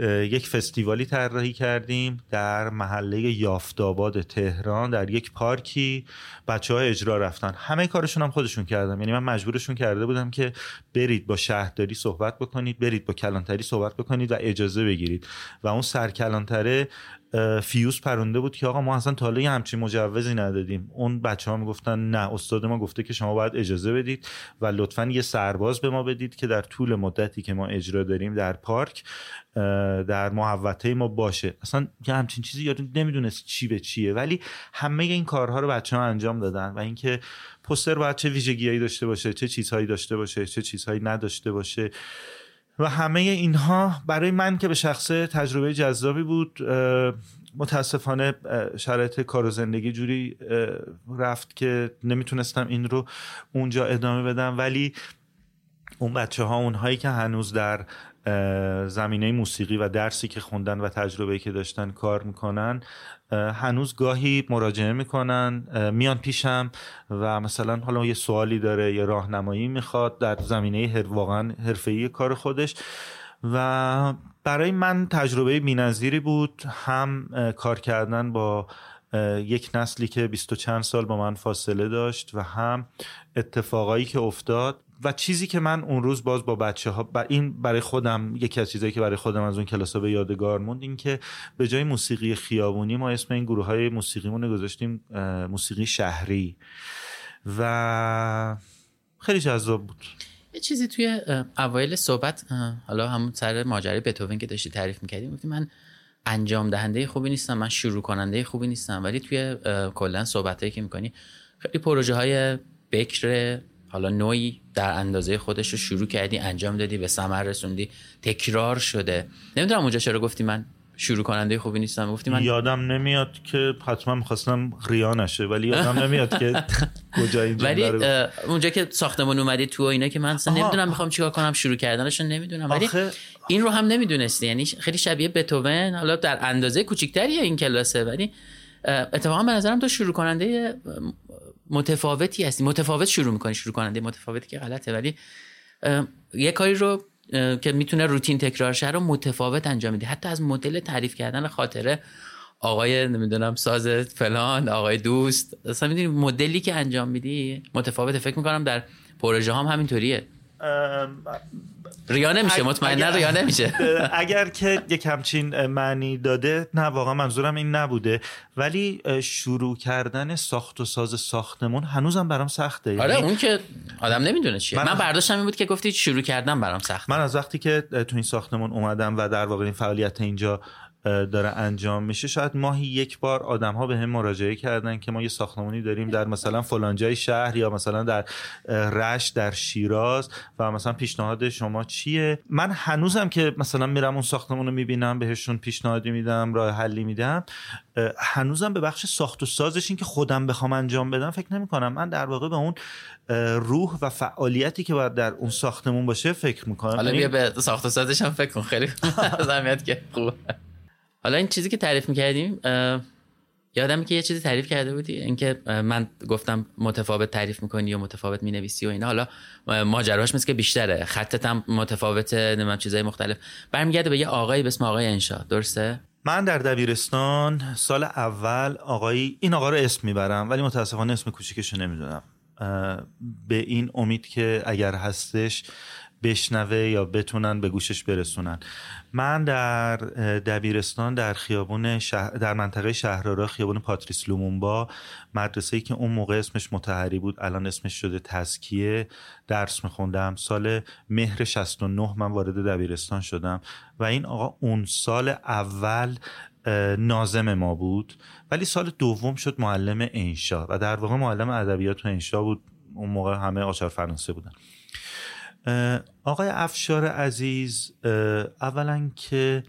یک فستیوالی طراحی کردیم در محله یافتاباد تهران در یک پارکی. بچه ها اجرا رفتن. همه کارشون هم خودشون کردم یعنی من مجبورشون کرده بودم که برید با شهرداری صحبت بکنید برید با کلانتری صحبت بکنید و اجازه بگیرید. و اون سرکلانتره فیوز پرونده بود که آقا ما اصلا تا حالا همچین مجوزی ندادیم. اون بچه ها می‌گفتن نه استاد ما گفته که شما باید اجازه بدید و لطفا یه سرباز به ما بدید که در طول مدتی که ما اجرا داریم در پارک در محوطه ما باشه. اصلا یه همچین چیزی یادم نمی‌دونست چی به چیه. ولی همه این کارها رو بچه ها انجام دادن و اینکه پوستر باید چه ویژگیهایی داشته باشه چه چیزهایی داشته باشه چه چیزهایی نداشته باشه. و همه اینها برای من که به شخصه تجربه جذابی بود متاسفانه شرایط کار و زندگی جوری رفت که نمی‌تونستم این رو اونجا ادامه بدم. ولی اون بچه ها اونهایی که هنوز در زمینه موسیقی و درسی که خوندن و تجربه که داشتن کار می‌کنن هنوز گاهی مراجعه می‌کنن میان پیشم و مثلا حالا یه سوالی داره یه راهنمایی می‌خواد در زمینه هر واقعا حرفه‌ای کار خودش. و برای من تجربه بینظیری بود هم کار کردن با یک نسلی که بیست و چند سال با من فاصله داشت و هم اتفاقایی که افتاد. و چیزی که من اون روز باز با بچه ها این برای خودم یکی از چیزایی که برای خودم از اون کلاس ها به یادگار موند این که به جای موسیقی خیابونی ما اسم این گروه های موسیقیمون گذاشتیم موسیقی شهری. و خیلی جذاب بود. یه چیزی توی اوایل صحبت حالا همون سر ماجرای بتوون که داشتی تعریف می‌کردیم من انجام دهنده خوبی نیستم من شروع کننده خوبی نیستم ولی توی کلا صحبتایی که می‌کنی خیلی پروژه های بکر حالا نوعی در اندازه خودش رو شروع کردی انجام دادی به ثمر رسوندی. تکرار شده. نمی‌دونم اونجا چرا گفتی من شروع کننده خوبی نیستم. گفتی من یادم نمیاد که حتما می‌خواستم ریا نشه ولی یادم نمیاد که (laughs) کجا این ولی اونجا که ساختمون اومدی تو اینا که من نمی‌دونم می‌خوام چیکار کنم شروع کردنش نمی‌دونم. ولی این رو هم نمی‌دونستی. یعنی خیلی شبیه بتوون. حالا در اندازه کوچیکتری این کلاسه ولی اتفاقا به نظرم تو شروع کننده متفاوتی هستی. متفاوت شروع می‌کنی شروع کننده متفاوتی که غلطه. ولی یه کاری رو که می‌تونه روتین تکرار شه رو متفاوت انجام میدی حتی از مدل تعریف کردن خاطره آقای نمی‌دونم ساز فلان آقای دوست اصلا می‌دونی مدلی که انجام میدی متفاوته. فکر می‌کنم در پروژه هم همینطوریه. ریا نمیشه مطمئنا ریا نمیشه. اگر که یک همچین معنی داده نه واقعا منظورم این نبوده. ولی شروع کردن ساخت و ساز ساختمون هنوزم برام سخته. آره یعنی اون که آدم نمی‌دونه چیه. من- من, برداشتم این بود که گفتی شروع کردم برام سخت من از وقتی که تو این ساختمون اومدم و در واقع این فعالیت اینجا داره انجام میشه. شاید ماهی یک بار آدم ها به هم مراجعه کردن که ما یه ساختمانی داریم در مثلا فلانجای شهر یا مثلا در رشت در شیراز و مثلا پیشنهاد شما چیه؟ من هنوزم که مثلا میرم اون ساختمون رو می‌بینم بهشون پیشنهادی میدم راه حلی میدم هنوزم به بخش ساخت و سازش این که خودم بخوام انجام بدم فکر نمی کنم من در واقع به اون روح و فعالیتی که باید در اون ساختمون باشه فکر می‌کنم. حالا بیا به ساخت و سازش هم فکر کن. خیلی از (laughs) اهمیت که خوبه. حالا این چیزی که تعریف می‌کردیم یادم که یه چیزی تعریف کرده بودی اینکه من گفتم متفاوت تعریف می‌کنی یا متفاوت می‌نویسی و اینا. حالا ماجراش مثل که بیشتره. خطت هم متفاوته نمی‌دونم چیزای مختلف. برمیگرده به یه آقایی به اسم آقای انشا. درسته؟ من در دبیرستان سال اول آقایی این آقا رو اسم می‌برم ولی متاسفانه اسم کوچیکش رو نمی‌دونم. به این امید که اگر هستش بشنوه یا بتونن به گوشش برسونن. من در دبیرستان در خیابون شهر در منطقه شهرآرا خیابون پاتریس لومونبا مدرسه‌ای که اون موقع اسمش متحری بود الان اسمش شده تزکیه درس میخوندم. سال مهر 69 من وارد دبیرستان شدم و این آقا اون سال اول نازم ما بود. ولی سال دوم شد معلم انشا و در واقع معلم ادبیات و انشا بود. اون موقع همه آچار فرانسه بودن. آقای افشار عزیز اولا که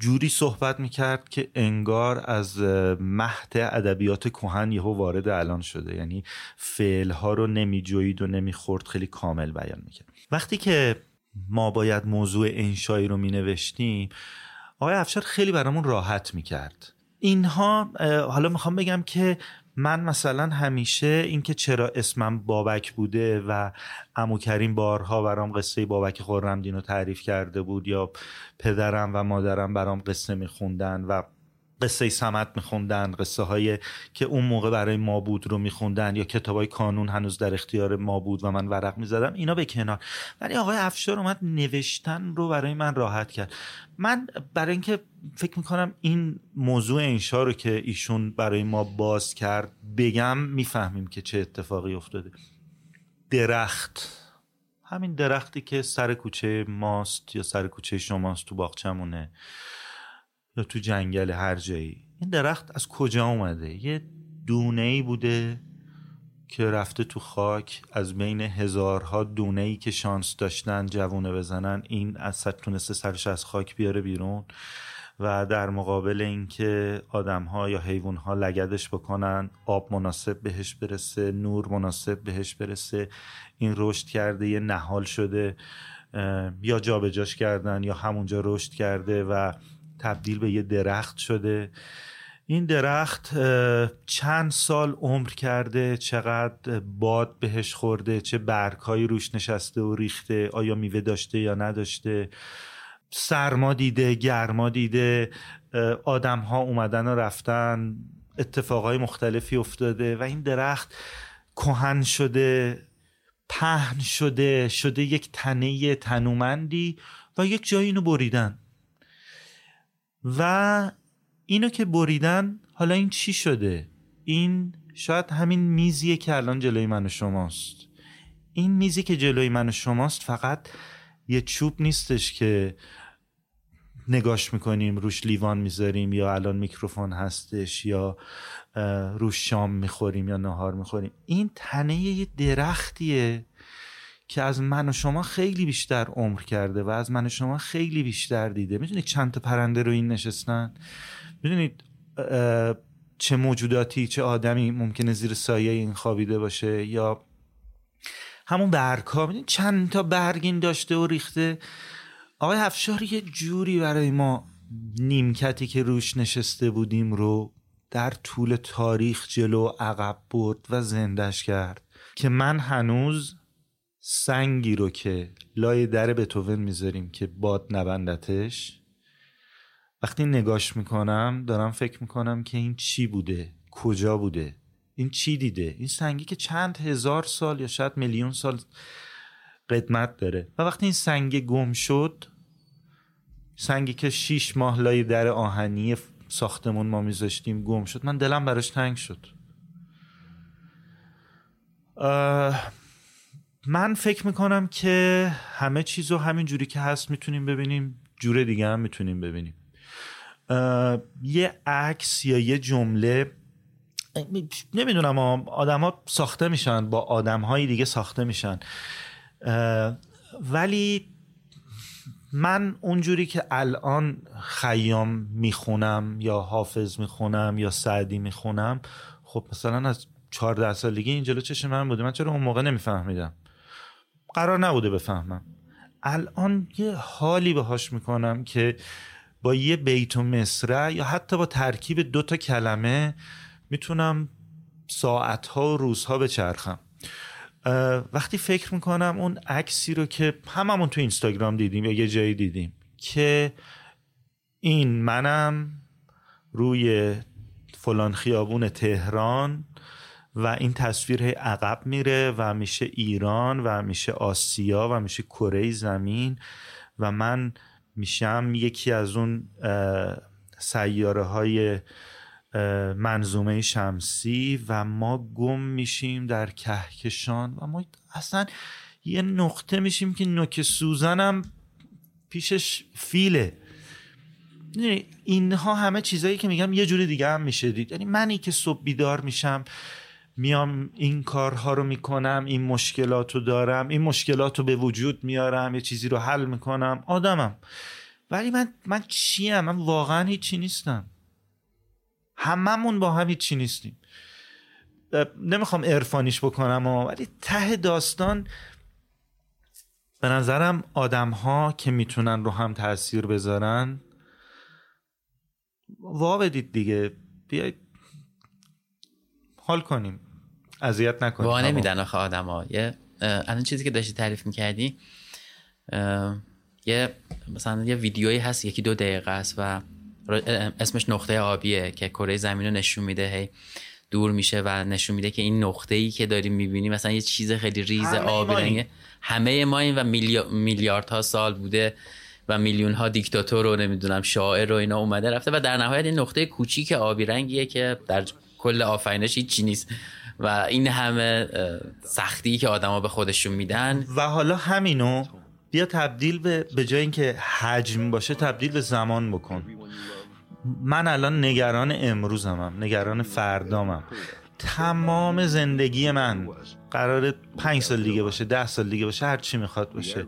جوری صحبت می‌کرد که انگار از مهد ادبیات کهن یهو وارد الان شده. یعنی فعلها رو نمیجوید و نمی‌خورد خیلی کامل بیان می‌کرد. وقتی که ما باید موضوع انشایی رو مینوشتیم آقای افشار خیلی برامون راحت می‌کرد. اینها حالا می‌خوام بگم که من مثلا همیشه اینکه چرا اسمم بابک بوده و امو کریم بارها برام قصه بابک خرمدین رو تعریف کرده بود یا پدرم و مادرم برام قصه میخوندن و قصه سمت میخوندن قصه های که اون موقع برای ما بود رو میخوندن یا کتاب های کانون هنوز در اختیار ما بود و من ورق می‌زدم اینا به کنار. ولی آقای افشار اومد نوشتن رو برای من راحت کرد. من برای اینکه فکر می‌کنم این موضوع انشا رو که ایشون برای ما باز کرد بگم می‌فهمیم که چه اتفاقی افتاده. درخت. همین درختی که سر کوچه ماست یا سر کوچه شماست تو باغچمونه یا تو جنگل هر جایی. این درخت از کجا اومده؟ یه دونه ای بوده که رفته تو خاک. از بین هزارها دونه ای که شانس داشتن جوونه بزنن این از سر تونسته سرش از خاک بیاره بیرون و در مقابل اینکه آدم ها یا حیوان ها لگدش بکنن آب مناسب بهش برسه نور مناسب بهش برسه. این رشد کرده یه نهال شده یا جابجاش کردن یا همونجا رشد کرده و تبدیل به یه درخت شده. این درخت چند سال عمر کرده چقدر باد بهش خورده چه برگهایی روش نشسته و ریخته آیا میوه داشته یا نداشته. سرما دیده گرما دیده آدم ها اومدن و رفتن اتفاقای مختلفی افتاده و این درخت کهن شده پهن شده شده یک تنه تنومندی و یک جایی اینو بریدن. و اینو که بریدن حالا این چی شده؟ این شاید همین میزیه که الان جلوی من و شماست. این میزی که جلوی من و شماست فقط یه چوب نیستش که نگاش می‌کنیم روش لیوان می‌ذاریم یا الان میکروفون هستش یا روش شام می‌خوریم یا نهار می‌خوریم. این تنه یه درختیه. که از من و شما خیلی بیشتر عمر کرده و از من و شما خیلی بیشتر دیده. می‌دونید چند تا پرنده رو این نشستن؟ می‌دونید چه موجوداتی چه آدمی ممکنه زیر سایه این خوابیده باشه یا همون برگ ها می‌دونید چند تا برگ این داشته و ریخته. آقای افشار یه جوری برای ما نیمکتی که روش نشسته بودیم رو در طول تاریخ جلو عقب برد و زندش کرد که من هنوز سنگی رو که لای در بتوون می‌ذاریم که باد نبندتش. وقتی نگاش می‌کنم دارم فکر می‌کنم که این چی بوده؟ کجا بوده؟ این چی دیده؟ این سنگی که چند هزار سال یا شاید میلیون سال قدمت داره. و وقتی این سنگ گم شد سنگی که شیش ماه لای در آهنی ساختمون ما میذاشتیم گم شد. من دلم براش تنگ شد. من فکر می‌کنم که همه چیز رو همین جوری که هست می‌تونیم ببینیم جور دیگه هم می‌تونیم ببینیم. یه عکس یا یه جمله نمی‌دونم آدما ساخته میشن با آدم های دیگه ساخته میشن. ولی من اونجوری که الان خیام می‌خونم یا حافظ می‌خونم یا سعدی می‌خونم خب مثلا از 14 سالگی این جلو چشم من بوده. من چرا اون موقع نمیفهمیدم؟ قرار نبوده بفهمم. الان یه حالی باهاش می‌کنم که با یه بیت و مصرع یا حتی با ترکیب دو تا کلمه می‌تونم ساعتها و روزها بچرخم. وقتی فکر می‌کنم اون عکسی رو که هممون تو اینستاگرام دیدیم یا یه جایی دیدیم که این منم روی فلان خیابون تهران و این تصویر عقب میره و میشه ایران و میشه آسیا و میشه کره زمین و من میشم یکی از اون سیاره های منظومه شمسی و ما گم میشیم در کهکشان و ما اصلا یه نقطه میشیم که نوک سوزنم پیشش فیله. اینها همه چیزایی که میگم یه جوری دیگه هم میشه دید. یعنی منی که صبح بیدار میشم میام این کارها رو می‌کنم این مشکلات رو دارم این مشکلات رو به وجود میارم یه چیزی رو حل می‌کنم. آدمم. ولی من من چیم؟ من واقعا هیچی نیستم. هممون با هم هیچی نیستیم. نمی‌خوام عرفانیش بکنم ولی ته داستان به نظرم آدم ها که می‌تونن رو هم تاثیر بذارن وا بدید دیگه. بیاید حال کنیم. اذیت نکنیم. وا نمیدن آخه آدم ها یه الان چیزی که داشتی تعریف می‌کردی یه مثلا یه ویدیویی هست یکی دو دقیقه است و اسمش نقطه آبیه که کره زمین رو نشون میده هی دور میشه و نشون میده که این نقطه ای که داریم می‌بینیم مثلا یه چیز خیلی ریز آبی رنگه همه ما این و میلیاردها سال بوده و میلیون ها دیکتاتور رو نمی‌دونم شاعر رو اینا اومده رفته و در نهایت این نقطه کوچیک آبی رنگیه که در کل آفرینش هیچی نیست. و این همه سختی که آدما به خودشون میدن. و حالا همینو بیا تبدیل به به جای اینکه حجم باشه تبدیل به زمان بکن. من الان نگران امروزمم نگران فردامم. تمام زندگی من. قرار پنج سال دیگه باشه ده سال دیگه باشه هر چی می‌خواد باشه.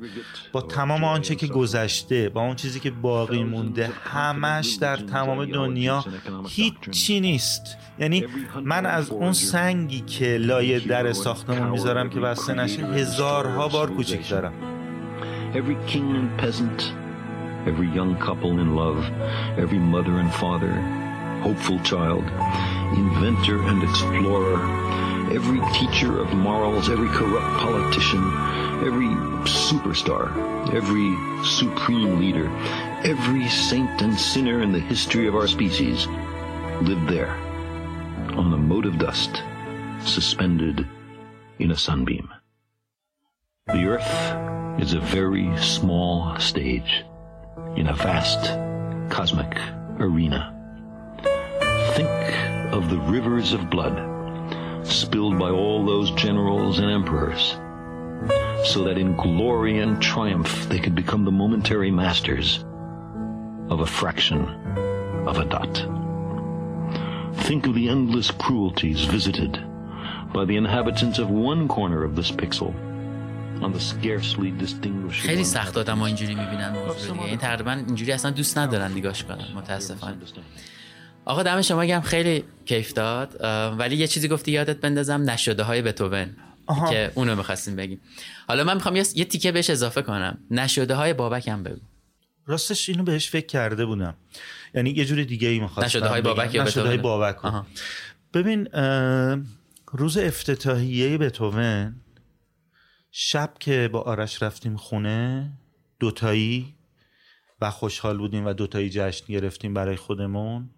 با تمام آنچه که گذشته با اون چیزی که باقی مونده همش در تمام دنیا هیچ چی نیست. یعنی من از اون سنگی که لایه در ساختمون می‌ذارم که بسته نشه هزارها بار کوچیک دارم. Every king and peasant, every young couple in love, every mother and father, hopeful child, inventor and explorer, every teacher of morals, every corrupt politician, every superstar, every supreme leader, every saint and sinner in the history of our species lived there on a mote of dust suspended in a sunbeam. The earth is a very small stage in a vast cosmic arena. Think of the rivers of blood spilled by all those generals and emperors, so that in glory and triumph they could become the momentary masters of a fraction of a dot. Think of the endless cruelties visited by the inhabitants of one corner of this pixel خیلی سخت آدم ها اینجوری میبینن موضوع دیگه این تقریبا اینجوری اصلا دوست ندارن نگاش کنن متاسفانه آقا دم شما گم خیلی کیف داد. ولی یه چیزی گفتی یادت بندازم نشده های بتوون که اونو می‌خواستیم بگیم. حالا من می‌خوام یه تیکه بهش اضافه کنم. نشده های بابک هم بگو. راستش اینو بهش فکر کرده بودم. یعنی یه جور دیگه ای می‌خواستم نشده های بابک یا نشده های بابک ببین روز افتتاحیه بتوون شب که با آرش رفتیم خونه دوتایی و خوشحال بودیم و دوتایی جشن گرفتیم برای خودمون.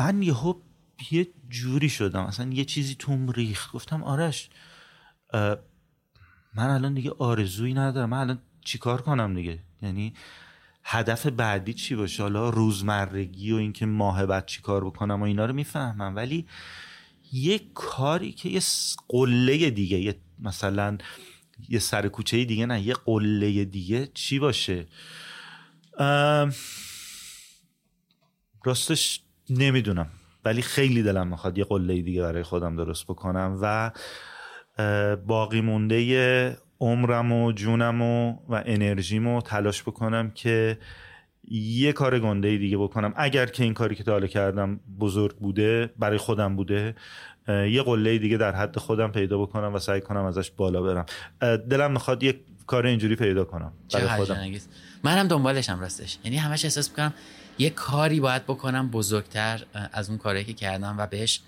من یهو یه جوری شدم اصلا یه چیزی توم ریخت. گفتم آرش من الان دیگه آرزویی ندارم. من الان چیکار کنم دیگه؟ یعنی هدف بعدی چی باشه؟ حالا روزمرگی و اینکه ماه بعد چی کار بکنم و اینا رو می‌فهمم. ولی یه کاری که یه قله دیگه یه مثلا یه سر کوچه دیگه نه یه قله دیگه چی باشه؟ راستش نمی‌دونم. ولی خیلی دلم می‌خواد یه قله دیگه برای خودم درست بکنم و باقی مونده عمرم و جونم و, و انرژیمو تلاش بکنم که یه کار گنده دیگه بکنم. اگر که این کاری که تا کردم بزرگ بوده برای خودم بوده یه قله دیگه در حد خودم پیدا بکنم و سعی کنم ازش بالا برم. دلم می‌خواد یه کار اینجوری پیدا کنم برای خودم. منم دنبالشم راستش. یعنی همش احساس می‌کنم یه کاری باید بکنم بزرگتر از اون کاری که کردم و بهش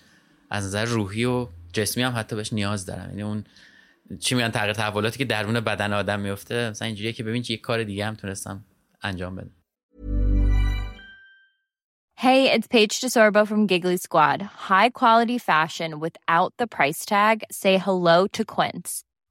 از نظر روحی و جسمی هم حتی بهش نیاز دارم یعنی اون چی میگن تغییر تحولاتی که درون بدن آدم میفته مثلا اینجوریه که ببین یه کار دیگه هم تونستم انجام بدم Hey, it's Paige DeSorbo from Giggly Squad. High quality fashion without the price tag. Say hello to Quince.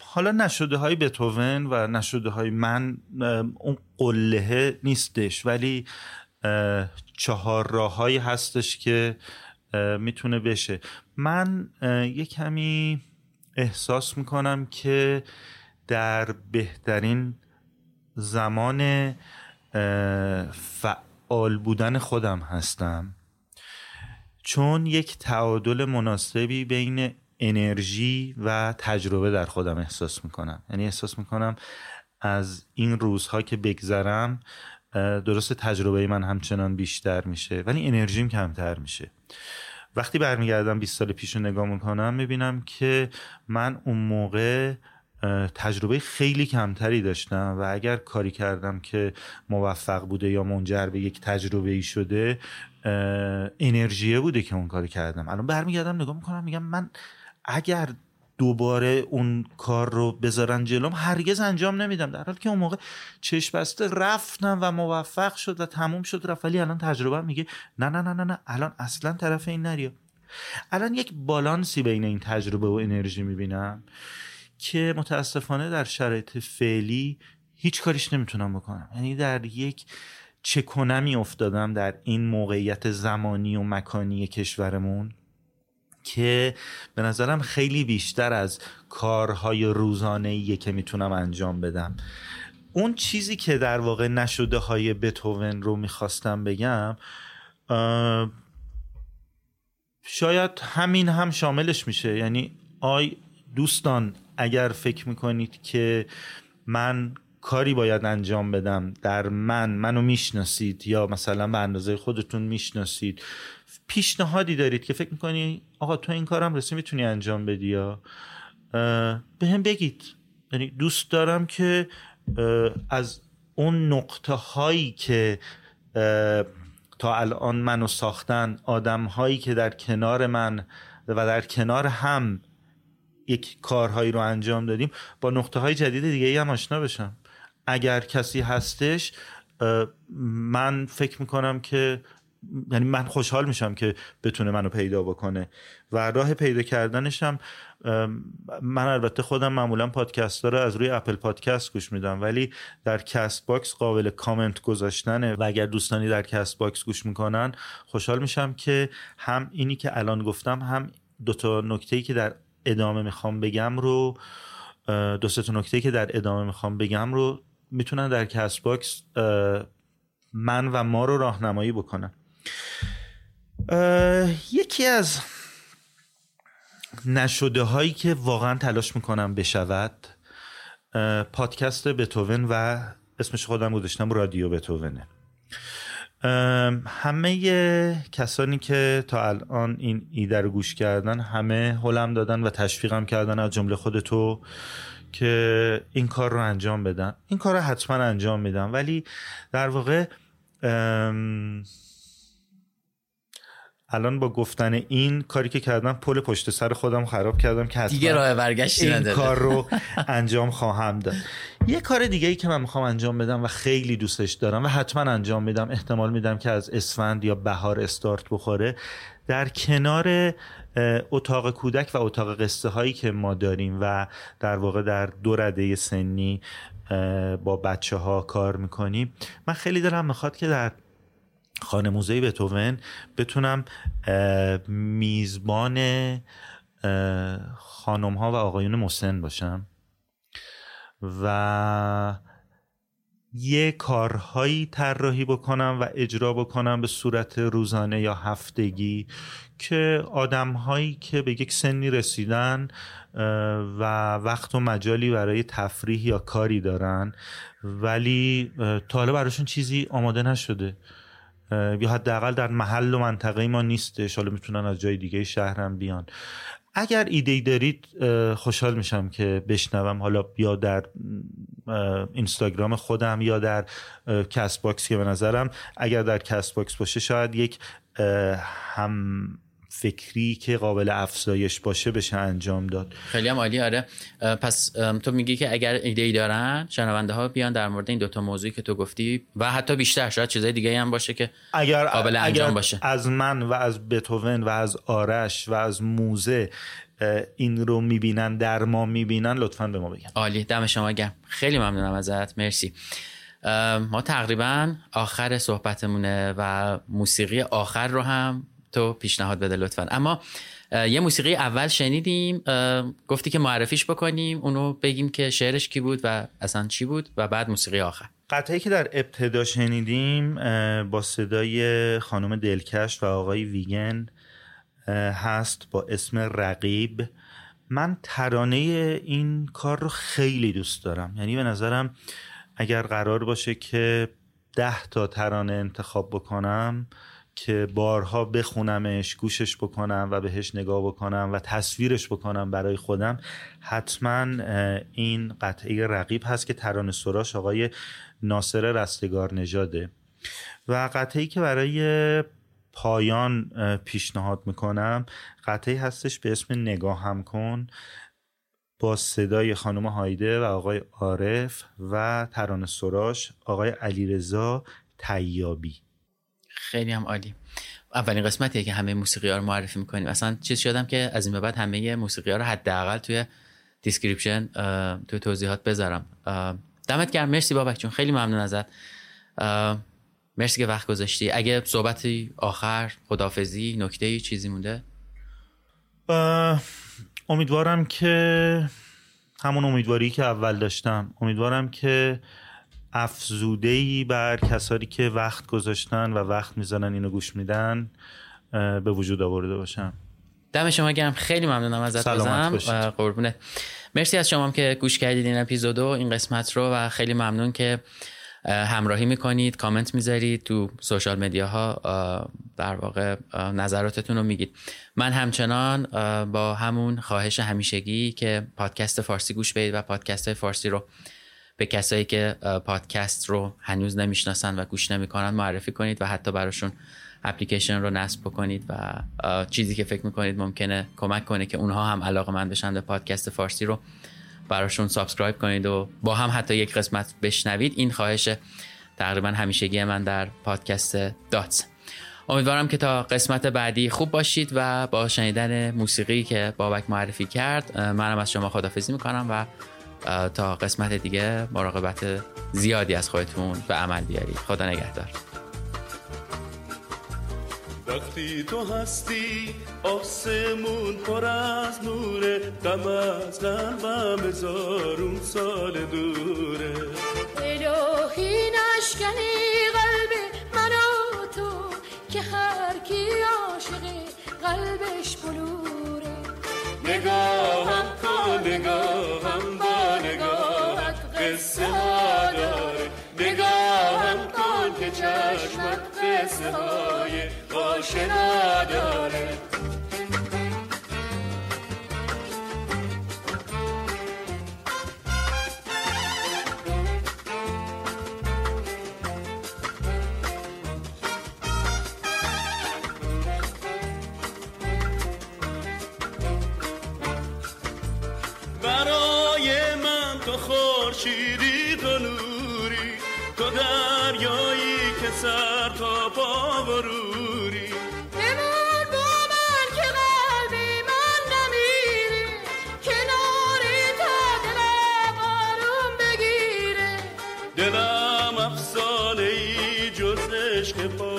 حالا نشده های بتوون و نشده های من اون قلهه نیستش ولی چهار راههایی هستش که می‌تونه بشه. من یه کمی احساس می‌کنم که در بهترین زمان فعال بودن خودم هستم. چون یک تعادل مناسبی بین انرژی و تجربه در خودم احساس می‌کنم. یعنی احساس می‌کنم از این روزها که بگذرم درست تجربه من همچنان بیشتر میشه ولی انرژیم کمتر میشه. وقتی برمیگردم 20 سال پیش رو نگاه می‌کنم می‌بینم که من اون موقع تجربه خیلی کمتری داشتم و اگر کاری کردم که موفق بوده یا منجر به یک تجربه ای شده انرژیه بوده که اون کاری کردم. الان برمیگردم نگاه می‌کنم میگم من اگر دوباره اون کار رو بذارن جلوم هرگز انجام نمیدم. در حالی که اون موقع چشم بسته رفتم و موفق شد و تموم شد رفت. ولی الان تجربه میگه نه نه نه نه نه. الان اصلا طرف این نریا. الان یک بالانسی بین این تجربه و انرژی می‌بینم که متاسفانه در شرایط فعلی هیچ کاریش نمی‌تونم بکنم. یعنی در یک چکنمی افتادم در این موقعیت زمانی و مکانی کشورمون. که به نظرم خیلی بیشتر از کارهای روزانه که می‌تونم انجام بدم. اون چیزی که در واقع نشده های بتوون رو می‌خواستم بگم شاید همین هم شاملش میشه. یعنی آی دوستان اگر فکر می‌کنید که من کاری باید انجام بدم در من منو می‌شناسید یا مثلا به اندازه خودتون می‌شناسید پیشنهادی دارید که فکر می‌کنی آقا تو این کارم رسی می‌تونی انجام بدی یا؟ به هم بگید. یعنی دوست دارم که از اون نقطه هایی که تا الان منو ساختن آدم هایی که در کنار من و در کنار هم یک کارهایی رو انجام دادیم با نقطه های جدید دیگه هم آشنا بشم. اگر کسی هستش من فکر می‌کنم که یعنی من خوشحال میشم که بتونه منو پیدا بکنه. و راه پیدا کردنش هم من البته خودم معمولا پادکست رو از روی Apple Podcast گوش میدم ولی در Castbox قابل کامنت گذاشتنه. و اگر دوستانی در Castbox گوش می‌کنن خوشحال میشم که هم اینی که الان گفتم هم دوتا نکته که در ادامه می‌خوام بگم رو دو سه نکته که در ادامه می‌خوام بگم رو می‌تونن در Castbox من و ما رو راهنمایی بکنن. یکی از نشده هایی که واقعا تلاش می‌کنم بشود پادکست بتهوون و اسمش خودم گذاشتم رادیو بتهوونه همه کسانی که تا الان این ایده رو گوش کردن همه هلم دادن و تشویقم کردن از جمله خود تو که این کار رو انجام بدن. این کار رو حتما انجام میدم. ولی در واقع الان با گفتن این کاری که کردم پل پشت سر خودم خراب کردم که دیگه راه برگشتی این کار رو (laughs) انجام خواهم داد. یه کار دیگه ای که من می‌خوام انجام بدم و خیلی دوستش دارم و حتما انجام میدم احتمال میدم که از اسفند یا بهار استارت بخوره در کنار اتاق کودک و اتاق قصه هایی که ما داریم و در واقع در دو رده سنی با بچه ها کار می‌کنیم من خیلی دارم می‌خواد که در خانه موزه بتوون بتونم میزبان خانم ها و آقایون مسن باشم و یه کارهایی طراحی بکنم و اجرا بکنم به صورت روزانه یا هفتگی که آدم هایی که به یک سنی رسیدن و وقت و مجالی برای تفریح یا کاری دارن ولی تا حالا براشون چیزی آماده نشده. یا حداقل در محل و منطقه ما نیستش. حالا می‌تونن از جای دیگه شهرم بیان. اگر ایده ای دارید خوشحال میشم که بشنوم. حالا یا در اینستاگرام خودم یا در Castbox که به نظرم اگر در Castbox باشه شاید یک هم فکری که قابل افزایش باشه بشه انجام داد. خیلی هم عالی آره. پس تو میگی که اگر ایده ای دارن شنونده ها بیان در مورد این دوتا موضوعی که تو گفتی و حتی بیشتر شاید چیزای دیگه هم باشه که اگر قابل انجام اگر باشه. از من و از بتهوون و از آرش و از موزه این رو می‌بینن در ما می‌بینن لطفا به ما بگن. عالی. دم شما گرم. خیلی ممنونم ازت. مرسی. ما تقریبا آخر صحبتمونه و موسیقی آخر رو هم تو پیشنهاد بده لطفا. اما یه موسیقی اول شنیدیم گفتی که معرفیش بکنیم اونو بگیم که شعرش کی بود و اصلا چی بود و بعد موسیقی آخر. قطعی که در ابتدا شنیدیم با صدای خانم دلکش و آقای ویگن هست با اسم رقیب. من ترانه این کار رو خیلی دوست دارم. یعنی به نظرم اگر قرار باشه که ده تا ترانه انتخاب بکنم که بارها بخونمش گوشش بکنم و بهش نگاه بکنم و تصویرش بکنم برای خودم حتما این قطعه رقیب هست که ترانه سراش آقای ناصر رستگار نژاده. و قطعی که برای پایان پیشنهاد می‌کنم قطعه‌ای هستش به اسم نگاهم کن با صدای خانم هایده و آقای عارف و ترانه سراش آقای علیرضا طبایی خیلی هم عالی. اولین قسمتیه که همه موسیقی ها رو معرفی می‌کنیم. اصلا چیز شدم که از این به بعد همه موسیقی ها رو حداقل توی description توی توضیحات بذارم. دمت گرم. مرسی بابک جون خیلی ممنون ازت. مرسی که وقت گذاشتی. اگه صحبتی آخر خدافزی نکته چیزی مونده؟ امیدوارم که همون امیدواری که اول داشتم. امیدوارم که افزوده ای بر کسانی که وقت گذاشتن و وقت می‌زنن اینو گوش میدن به وجود آورده باشم. دم شما گرم. خیلی ممنونم ازت سلامت قربونه. مرسی از شما که گوش کردید این اپیزودو این قسمت رو و خیلی ممنون که همراهی می‌کنید کامنت می‌ذارید تو سوشال مدیاها در واقع نظراتتون رو میگید. من همچنان با همون خواهش همیشگی که پادکست فارسی گوش بدید و پادکست فارسی رو به کسایی که پادکست رو هنوز نمی‌شناسن و گوش نمی‌کنن معرفی کنید و حتی براشون اپلیکیشن رو نصب بکنید و چیزی که فکر می‌کنید ممکنه کمک کنه که اونها هم علاقه‌مند بشن به پادکست فارسی رو براشون subscribe کنید و با هم حتی یک قسمت بشنوید. این خواهش تقریبا همیشگی من در پادکست داتس. امیدوارم که تا قسمت بعدی خوب باشید و با شنیدن موسیقی که بابک معرفی کرد منم از شما خدافزی می‌کنم و تا قسمت دیگه مراقبت زیادی از خودتون به عمل بیارید. خدا نگهدار. وقتی تو هستی آسمون پر از نوره غم از قلبم هزارون سال دوره. الهی نشکنی قلب من و تو که هر کی عاشقه قلبش بلوره. نگاهم کن نگاهم با قصه ها داره نگاهم کن که چشمت قصه های آشنا داره تو خورشیدی تو نوری تو دریایی که سر تا پا بروری. بمون با من که قلبی من نمیره کناری تا دلم آروم بگیره. دلم افسانه ای جز عشق پاک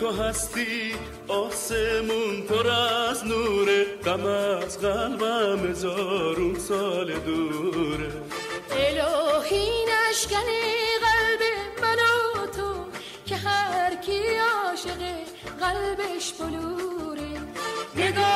تو هستی آسمون پر از نوره غم از قلبم هزارون سال دوره. الهی نشکنی قلب من و تو که هر کی عاشق قلبش بلوره. نگاهم